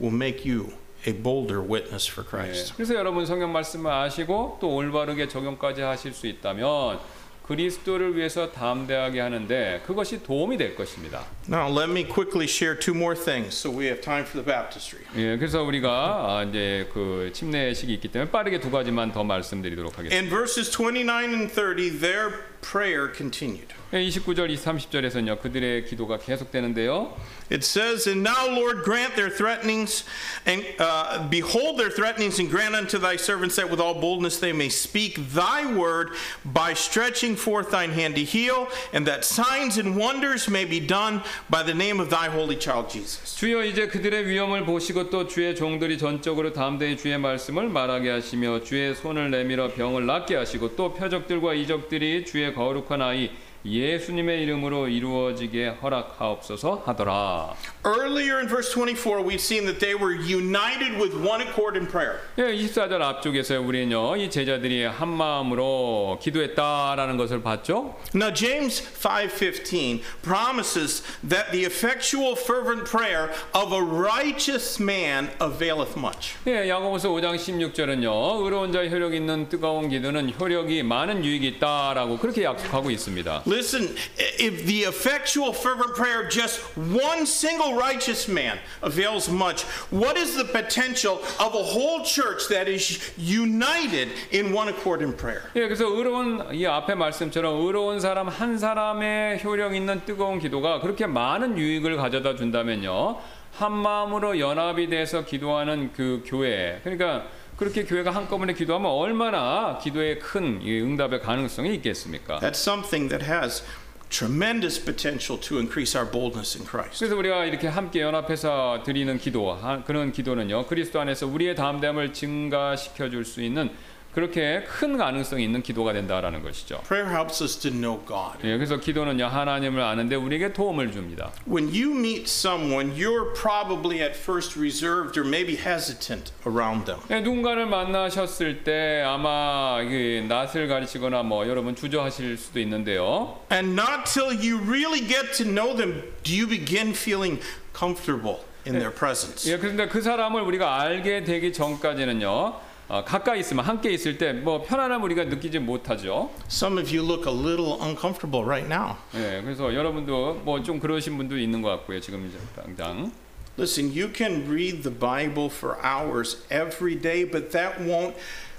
will make you a bolder witness for 예, Christ. 그래서 여러분 성경 말씀을 아시고 또 올바르게 적용까지 하실 수 있다면 그리스도를 위해서 담대하게 하는데 그것이 도움이 될 것입니다. Now, let me quickly share two more things so we have time for the baptistry. 예, 그래서 우리가 아, 이제 그 침례식이 있기 때문에 빠르게 두 가지만 더 말씀드리도록 하겠습니다. In verses 29 and 30, their prayer continued. 예, 29절, 30절에서는요 그들의 기도가 계속되는데요. It says, And now, Lord, grant their threatenings, and uh, behold their threatenings, and grant unto thy servants that with all boldness they may speak thy word by stretching forth thine hand to heal, and that signs and wonders may be done by the name of thy holy child Jesus. 주여 이제 그들의 위험을 보시고 또 주의 종들이 전적으로 담대히 주의 말씀을 말하게 하시며 주의 손을 내밀어 병을 낫게 하시고 또 표적들과 이적들이 주의 거룩한 아이 예수님의 이름으로 이루어지게 허락하옵소서 하더라. Earlier in verse 24, we've seen that they were united with one accord in prayer. 예, 24절 앞쪽에서 우리는요 이 제자들이 한 마음으로 기도했다라는 것을 봤죠. Now James 5:15 promises that the effectual fervent prayer of a righteous man availeth much. 예, 야고보서 5장 16절은요 의로운 자의 효력 있는 뜨거운 기도는 효력이 많은 유익이 있다라고 그렇게 약속하고 있습니다. Listen, if the effectual fervent prayer of just one single righteous man avails much, what is the potential of a whole church that is united in one accord in prayer? 예, 그래서 의로운 이 앞에 말씀처럼 의로운 사람 한 사람의 효력 있는 뜨거운 기도가 그렇게 많은 유익을 가져다 준다면요. 한 마음으로 연합이 돼서 기도하는 그 교회. 그러니까 그렇게 교회가 한꺼번에 기도하면 얼마나 기도에 큰이 응답의 가능성이 있겠습니까? That's something that has tremendous potential to increase our boldness in Christ. 그래서 우리가 이렇게 함께 연합해서 드리는 기도, 하- 그런 기도는요, 그리스도 안에서 우리의 담대함을 증가시켜 줄 수 있는 그렇게 큰 가능성이 있는 기도가 된다라는 것이죠. Prayer helps us to know God. 예, 그래서 기도는요 하나님을 아는데 우리에게 도움을 줍니다. When you meet someone, you're probably at first reserved or maybe hesitant around them. 예, 누군가를 만나셨을 때 아마 이게 낯을 가리시거나 뭐 여러분 주저하실 수도 있는데요. And not till you really get to know them do you begin feeling comfortable in their presence. 예, 그런데 그 사람을 우리가 알게 되기 전까지는요. 어, 가까이 있으면 함께 있을 때 뭐 편안함 우리가 느끼지 못하죠. Some of you look a little uncomfortable right now. 예, 그래서 여러분도 뭐 좀 그러신 분도 있는 것 같고요. 지금 이제 당장. Listen, you can read the Bible for hours every day, but that won't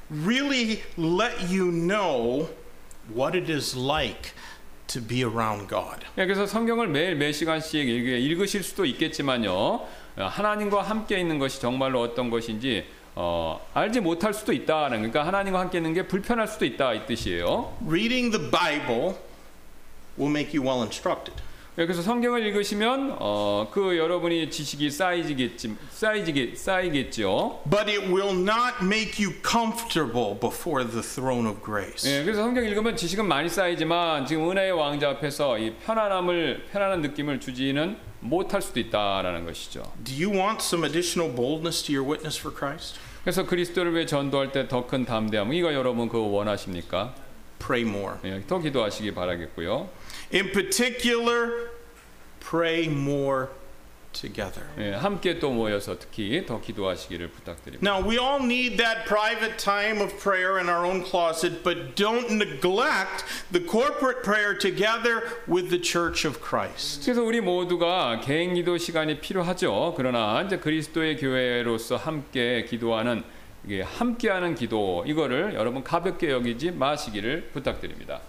really let you know what it is like to be around God. 예, 그래서 성경을 매일 몇 시간씩 읽- 읽으실 수도 있겠지만요. 어, 하나님과 함께 있는 것이 정말로 어떤 것인지 어, 알지 못할 수도 있다는 그러니까 하나님과 함께 있는 게 불편할 수도 있다 이 뜻이에요. Reading the Bible will make you well instructed. 예, 그래서 성경을 읽으시면 어, 그 여러분이 지식이 쌓이겠지 쌓이게 쌓이겠죠. But it will not make you comfortable before the throne of grace. 예, 그래서 성경 읽으면 지식은 많이 쌓이지만 지금 은혜의 왕자 앞에서 이 편안함을 편안한 느낌을 주지는 못할 수도 있다라는 것이죠. Do you want some additional boldness to your witness for Christ? 그래서 그리스도를 위해 전도할 때 더 큰 담대함 이거 여러분 그거 원하십니까? Pray more. 예, 더 기도하시기 바라겠고요. In particular, pray more together. 예, 함께 또 모여서 특히 더 기도하시기를 부탁드립니다. Now, we all need that private time of prayer in our own closet, but don't neglect the corporate prayer together with the church of Christ. 그래서 우리 모두가 개인 기도 시간이 필요하죠. 그러나 이제 그리스도의 교회로서 함께 기도하는 함께하는 기도 이거를 여러분 가볍게 여기지 마시기를 부탁드립니다.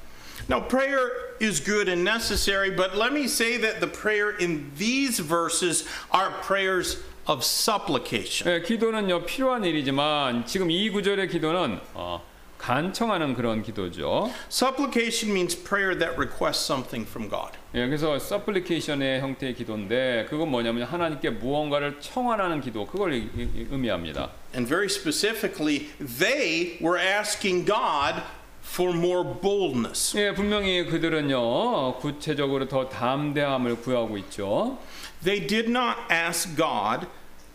Now, prayer is good and necessary, but let me say that the prayer in these verses are prayers of supplication. 예, 기도는요 필요한 일이지만 지금 이 구절의 기도는 어, 간청하는 그런 기도죠. Supplication means prayer that requests something from God. 예, 그래서 서플리케이션의 형태의 기도인데 그건 뭐냐면 하나님께 무언가를 청하는 기도 그걸 이- 이- 의미합니다. And very specifically, they were asking God for more boldness. 예, 분명히 그들은요 구체적으로 더 담대함을 구하고 있죠. They did not ask God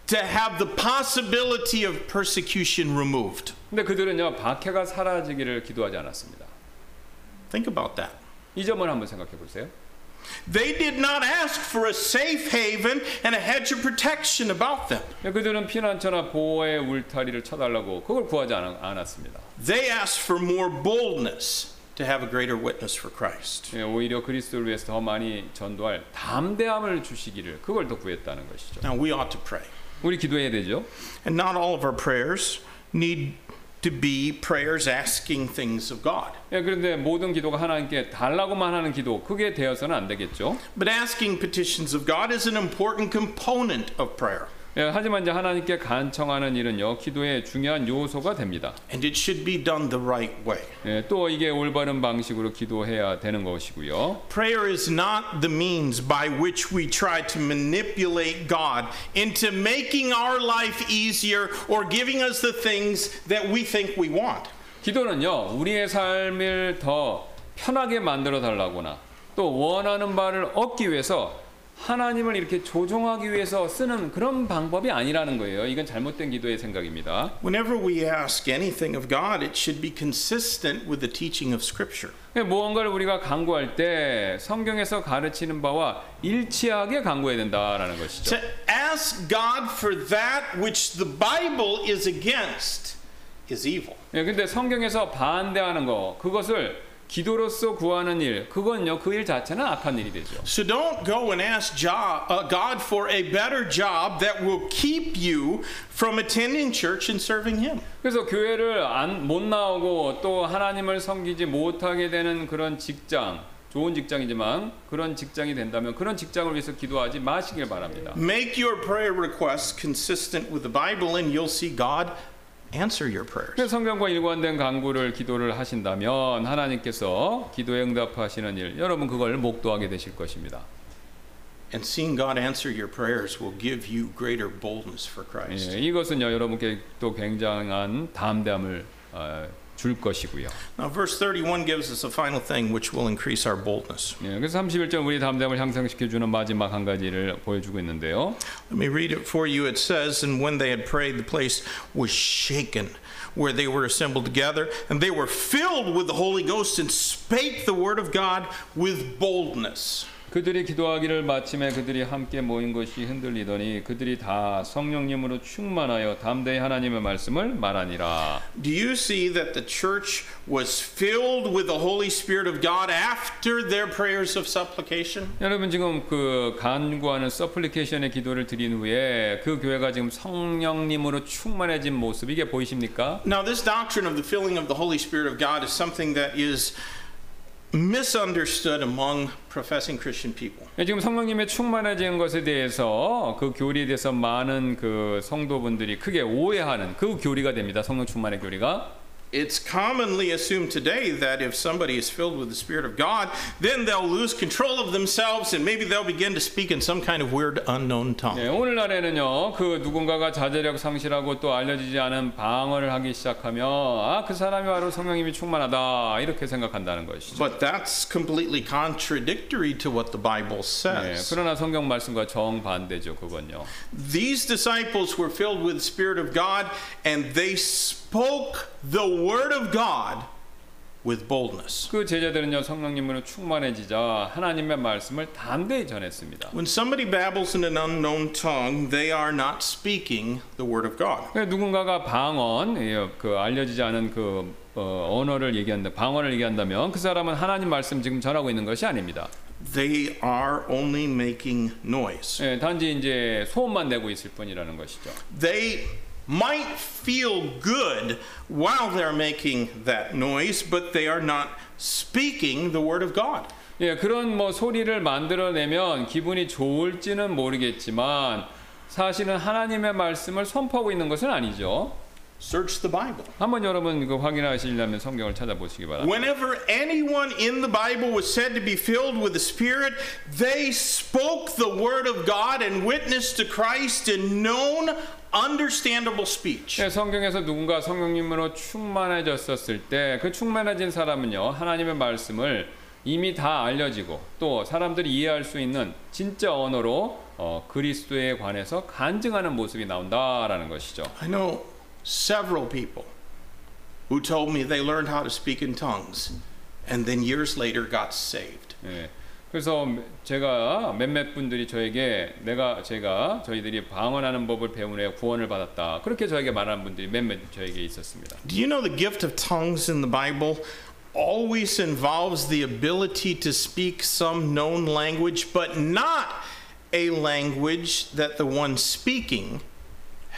to have the possibility of persecution removed. 근데 그들은요 박해가 사라지기를 기도하지 않았습니다. Think about that. 이 점을 한번 생각해 보세요. They did not ask for a safe haven and a hedge of protection about them. 그들은 피난처나 보호의 울타리를 쳐달라고 그걸 구하지 않, 않았습니다. They asked for more boldness to have a greater witness for Christ. 예, 오히려 그리스도를 위해서 더 많이 전도할 담대함을 주시기를 그걸 더 구했다는 것이죠. Now, we ought to pray. 우리 기도해야 되죠. And not all of our prayers need to be prayers asking things of God. 예, 그런데 모든 기도가 하나님께 달라고만 하는 기도 그게 되어서는 안 되겠죠. But asking petitions of God is an important component of prayer. 예, 하지만 이제 하나님께 간청하는 일은요 기도의 중요한 요소가 됩니다. And it should be done the right way. 예, 또 이게 올바른 방식으로 기도해야 되는 것이고요. Prayer is not the means by which we try to manipulate God into making our life easier or giving us the things that we think we want. 기도는요 우리의 삶을 더 편하게 만들어 달라거나 또 원하는 바를 얻기 위해서 하나님을 이렇게 조종하기 위해서 쓰는 그런 방법이 아니라는 거예요. 이건 잘못된 기도의 생각입니다. Whenever we ask anything of God, it should be consistent with the teaching of Scripture. 무언가를 우리가 강구할 때 성경에서 가르치는 바와 일치하게 강구해야 된다라는 것이죠. To ask God for that which the Bible is against is evil. 예, 근데 성경에서 반대하는 거 그것을 기도로서 구하는 일 그건요 그 일 자체는 악한 일이 되죠. So don't go and ask job, uh, God for a better job that will keep you from attending church and serving Him. 그래서 교회를 안, 못 나오고 또 하나님을 섬기지 못하게 되는 그런 직장 좋은 직장이지만 그런 직장이 된다면 그런 직장을 위해서 기도하지 마시길 바랍니다. Make your prayer requests consistent with the Bible, and you'll see God answer your prayers. 성경과 일관된 강구를 기도를 하신다면 하나님께서 기도에 응답하시는 일 여러분 그걸 목도하게 되실 것입니다. And seeing God answer your prayers will give you greater boldness for Christ. 예, 이것은요 여러분께 또 굉장한 담대함을 어, 줄 것이고요. Now, verse 31 gives us a final thing which will increase our boldness. 예, 그래서 31절 우리 담대함을 향상시켜 주는 마지막 한 가지를 보여주고 있는데요. Let me read it for you. It says, And when they had prayed, the place was shaken where they were assembled together, and they were filled with the Holy Ghost and spake the word of God with boldness. 그들이 기도하기를 마침에 그들이 함께 모인 것이 흔들리더니 그들이 다 성령님으로 충만하여 담대히 하나님의 말씀을 말하니라. Do you see that the church was filled with the Holy Spirit of God after their prayers of supplication? 여러분 지금 그 간구하는 서플리케이션의 기도를 드린 후에 그 교회가 지금 성령님으로 충만해진 모습 이게 보이십니까? Now, this doctrine of the filling of the Holy Spirit of God is something that is misunderstood among professing Christian people. 예, 지금 성령님의 충만해진 것에 대해서 그 교리에 대해서 많은 그 성도분들이 크게 오해하는 그 교리가 됩니다. 성령 충만의 교리가. It's commonly assumed today that if somebody is filled with the Spirit of God, then they'll lose control of themselves and maybe they'll begin to speak in some kind of weird unknown tongue. 예, 오늘날에는요, 그 누군가가 자제력 상실하고 또 알려지지 않은 방언을 하기 시작하면 아, 그 사람이 바로 성령님이 충만하다 이렇게 생각한다는 것이죠. But that's completely contradictory to what the Bible 예, says. 그러나 성경 말씀과 정반대죠, 그건요. These disciples were filled with the Spirit of God and they spoke the Word of God with boldness. 그 제자들은요, 성령님으로 충만해지자 하나님의 말씀을 담대히 전했습니다. When somebody babbles in an unknown tongue, they are not speaking the Word of God. 그 누군가가 방언, 예, 그 알려지지 않은 그 어, 언어를 얘기한다, 방언을 얘기한다면 그 사람은 하나님 말씀 지금 전하고 있는 것이 아닙니다. They are only making noise. 예, 단지 이제 소음만 내고 있을 뿐이라는 것이죠. They might feel good while they're making that noise, but they are not speaking the Word of God. 예, 그런 뭐 소리를 만들어내면 기분이 좋을지는 모르겠지만 사실은 하나님의 말씀을 선포하고 있는 것은 아니죠. Search the Bible. 한번 여러분 그 확인하시려면 성경을 찾아보시기 바랍니다. Whenever anyone in the Bible was said to be filled with the Spirit, they spoke the Word of God and witnessed to Christ in known, understandable speech. 예, 성경에서 누군가 성령님으로 충만해졌었을 때 그 충만해진 사람은요 하나님의 말씀을 이미 다 알려지고 또 사람들이 이해할 수 있는 진짜 언어로 어, 그리스도에 관해서 간증하는 모습이 나온다라는 것이죠. I know several people who told me they learned how to speak in tongues and then years later got saved. 예. 그래서 제가 몇몇 분들이 저에게 내가 제가 저희들이 방언하는 법을 배우내 구원을 받았다 그렇게 저에게 말하는 분들이 몇몇 저에게 있었습니다. Do you know the gift of tongues in the Bible always involves the ability to speak some known language, but not a language that the one speaking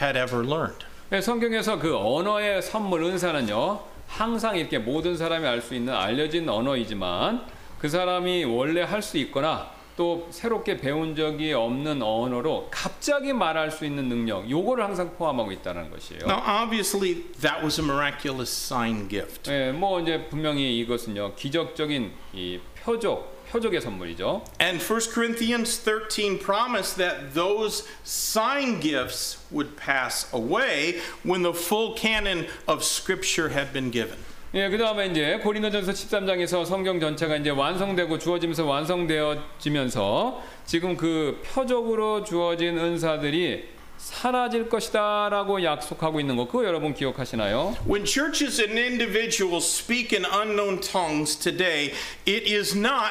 had ever learned? 예, 성경에서 그 언어의 선물 은사는요 항상 이렇게 모든 사람이 알 수 있는 알려진 언어이지만 그 사람이 원래 할 수 있거나 또 새롭게 배운 적이 없는 언어로 갑자기 말할 수 있는 능력 요거를 항상 포함하고 있다는 것이에요. Now, obviously, that was a miraculous sign gift. 예, 뭐 이제 분명히 이것은요 기적적인 이 표적 표적의 선물이죠. And 1 Corinthians 13 promised that those sign gifts would pass away when the full canon of Scripture had been given. 예, 그 다음에 이제 고린도전서 13장에서 성경 전체가 이제 완성되고 주어지면서 완성되어지면서 지금 그 표적으로 주어진 은사들이 사라질 것이다라고 약속하고 있는 거 그거 여러분 기억하시나요? When churches and individuals speak in unknown tongues today, it is not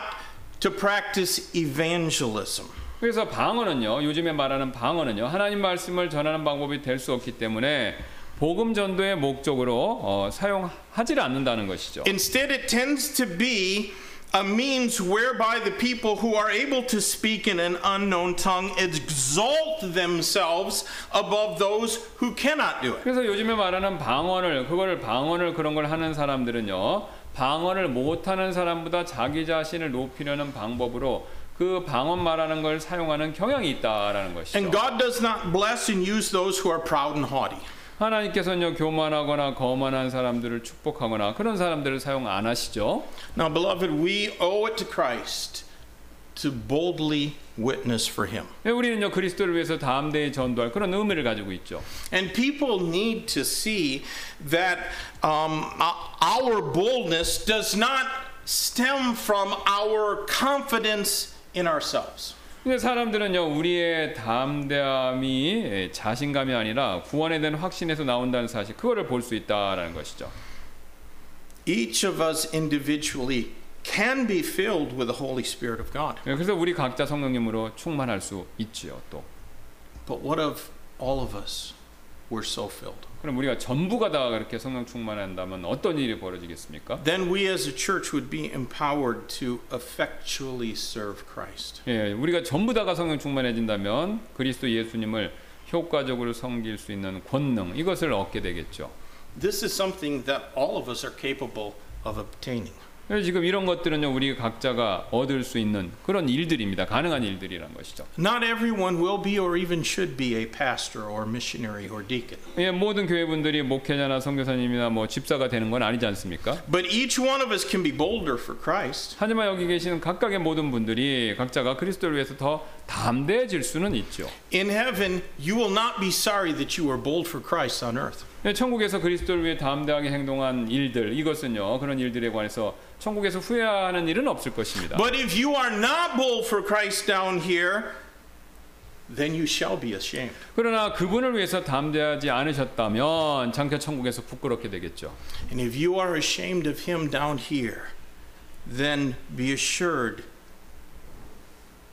to practice evangelism. 그래서 방언은요, 요즘에 말하는 방언은요, 하나님 말씀을 전하는 방법이 될 수 없기 때문에 복음 전도의 목적으로 어, 사용하지 않는다는 것이죠. Instead, it tends to be a means whereby the people who are able to speak in an unknown tongue exalt themselves above those who cannot do it. 그래서 요즘에 말하는 방언을 그거를 방언을 그런 걸 하는 사람들은요, 방언을 못하는 사람보다 자기 자신을 높이려는 방법으로 그 방언 말하는 걸 사용하는 경향이 있다라는 것이죠. And God does not bless and use those who are proud and haughty. 하나님께서는요 교만하거나 거만한 사람들을 축복하거나 그런 사람들을 사용 안 하시죠. Now, beloved, we owe it to Christ to boldly witness for Him. 네, 우리는요 그리스도를 위해서 담대히 전도할 그런 의미를 가지고 있죠. And people need to see that um, o- our boldness does not stem from our confidence in ourselves. 근데 사람들은요 우리의 담대함이 자신감이 아니라 구원에 대한 확신에서 나온다는 사실 그거를 볼 수 있다라는 것이죠. Each of us individually can be filled with the Holy Spirit of God. 네, 그래서 우리 각자 성령님으로 충만할 수 있지요. 또 But what of all of us were so filled? 그럼 우리가 전부가 다 그렇게 성령 충만한다면 어떤 일이 벌어지겠습니까? Then we as a church would be empowered to effectually serve Christ. 예, 우리가 전부 다가 성령 충만해진다면 그리스도 예수님을 효과적으로 섬길 수 있는 권능 이것을 얻게 되겠죠. This is something that all of us are capable of obtaining. 그래서 지금 이런 것들은요 우리 각자가 얻을 수 있는 그런 일들입니다. 가능한 일들이란 것이죠. Not everyone will be or even should be a pastor or missionary or deacon. 예, 모든 교회분들이 목회자나 선교사님이나 뭐 집사가 되는 건 아니지 않습니까? But each one of us can be bolder for Christ. 하지만 여기 계시는 각각의 모든 분들이 각자가 그리스도를 위해서 더 담대해질 수는 있죠. In heaven, you will not be sorry that you were bold for Christ on earth. 예, 천국에서 그리스도를 위해 담대하게 행동한 일들 이것은요 그런 일들에 관해서 천국에서 후회하는 일은 없을 것입니다. But if you are not bold for Christ down here, then you shall be ashamed. 그러나 그분을 위해서 담대하지 않으셨다면 장차 천국에서 부끄럽게 되겠죠. And if you are ashamed of him down here, then be assured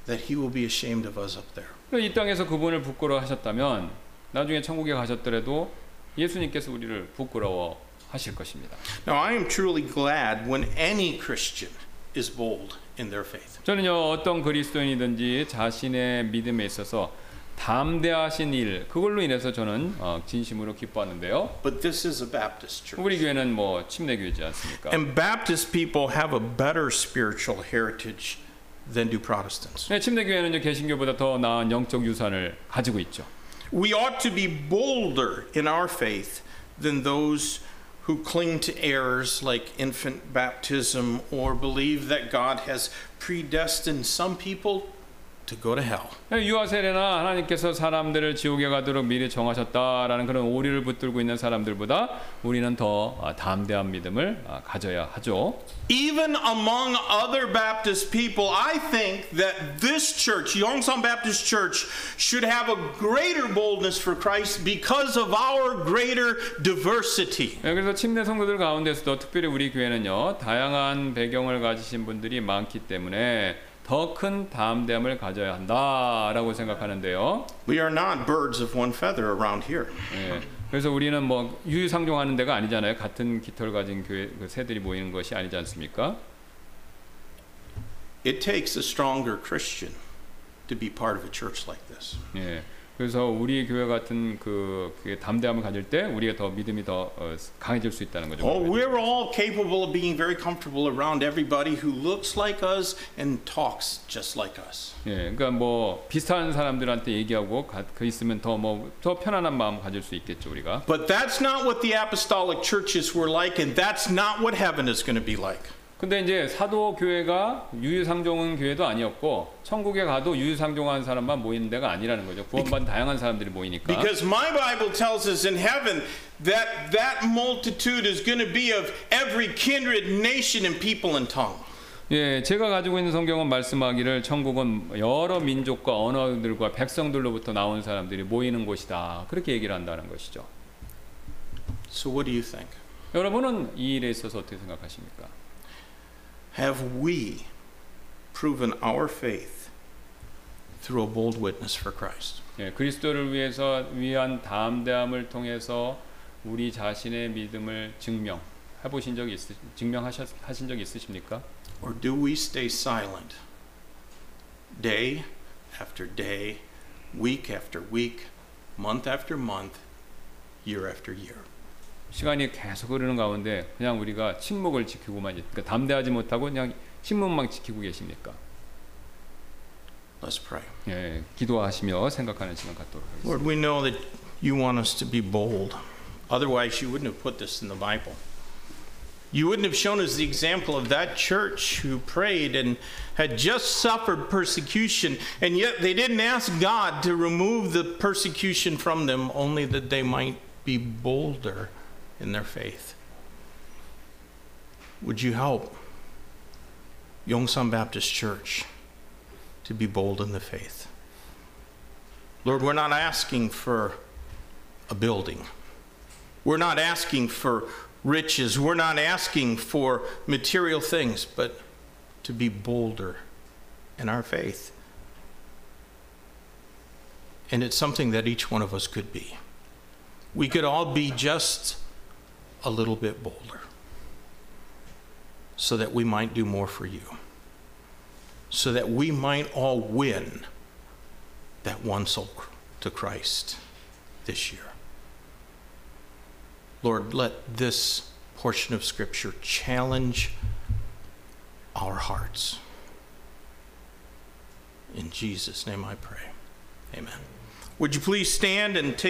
that he will be ashamed of us up there. 이 땅에서 그분을 부끄러워하셨다면 나중에 천국에 가셨더라도 예수님께서 우리를 부끄러워 하실 것입니다. Now, I am truly glad when any Christian is bold in their faith. 저는요 어떤 그리스도인이든지 자신의 믿음에 있어서 담대하신 일 그걸로 인해서 저는 어, 진심으로 기뻐하는데요. But this is a Baptist church. 우리 교회는 뭐 침례 교회지 않습니까? And Baptist people have a better spiritual heritage than do Protestants. 네, 침례 교회는 개신교보다 더 나은 영적 유산을 가지고 있죠. We ought to be bolder in our faith than those who cling to errors like infant baptism or believe that God has predestined some people to go to hell. 유아 세례나 하나님께서 사람들을 지옥에 가도록 미리 정하셨다라는 그런 오리를 붙들고 있는 사람들보다 우리는 더 아, 담대한 믿음을 아, 가져야 하죠. Even among other Baptist people, I think that this church, Yongsan Baptist Church, should have a greater boldness for Christ because of our greater diversity. 네, 그래서 침례 성도들 가운데서도 특별히 우리 교회는요 다양한 배경을 가지신 분들이 많기 때문에 더 큰 담대함을 가져야 한다라고 생각하는데요. We are not birds of one feather around here. 예, 그래서 우리는 뭐 유유상종하는 데가 아니잖아요. 같은 깃털 가진 교회 그 새들이 모이는 것이 아니지 않습니까? It takes a stronger Christian to be part of a church like this. 예. 그래서 우리 교회 같은 그 담대함을 가질 때 우리가 더 믿음이 더 어, 강해질 수 있다는 거죠. Oh, we're all capable of being very comfortable around everybody who looks like us and talks just like us. 예, 그러니까 뭐 비슷한 사람들한테 얘기하고 가, 그 있으면 더 뭐 더 편안한 마음 가질 수 있겠죠 우리가. But that's not what the apostolic churches were like, and that's not what heaven is going to be like. 근데 이제 사도 교회가 유유상종한 교회도 아니었고 천국에 가도 유유상종한 사람만 모이는 데가 아니라는 거죠. 구원받은 다양한 사람들이 모이니까. Because my Bible tells us in heaven that that multitude is going to be of every kindred, nation, and people and tongue. 예, 제가 가지고 있는 성경은 말씀하기를 천국은 여러 민족과 언어들과 백성들로부터 나온 사람들이 모이는 곳이다. 그렇게 얘기를 한다는 것이죠. So, what do you think? 여러분은 이 일에 있어서 어떻게 생각하십니까? Have we proven our faith through a bold witness for Christ? 예, 그리스도를 위해서 위한 담대함을 통해서 우리 자신의 믿음을 증명해 보신 적이 있으 증명하셨 하신 적 있으십니까? Or do we stay silent day after day, week after week, month after month, year after year? 시간이 계속 흐르는 가운데 그냥 우리가 침묵을 지키고만 있- 그러니까 담대하지 못하고 그냥 침묵만 지키고 계십니까? Let's pray. 예, 기도하시며 생각하는 시간 갖도록 하겠습니다. Lord, we know that you want us to be bold. Otherwise, you wouldn't have put this in the Bible. You wouldn't have shown us the example of that church who prayed and had just suffered persecution, and yet they didn't ask God to remove the persecution from them, only that they might be bolder in their faith. Would you help Yongsan Baptist Church to be bold in the faith? Lord, we're not asking for a building. We're not asking for riches. We're not asking for material things, but to be bolder in our faith. And it's something that each one of us could be. We could all be just a little bit bolder so that we might do more for you, so that we might all win that one soul to Christ this year. Lord, let this portion of Scripture challenge our hearts. In Jesus' name I pray. Amen. Would you please stand and take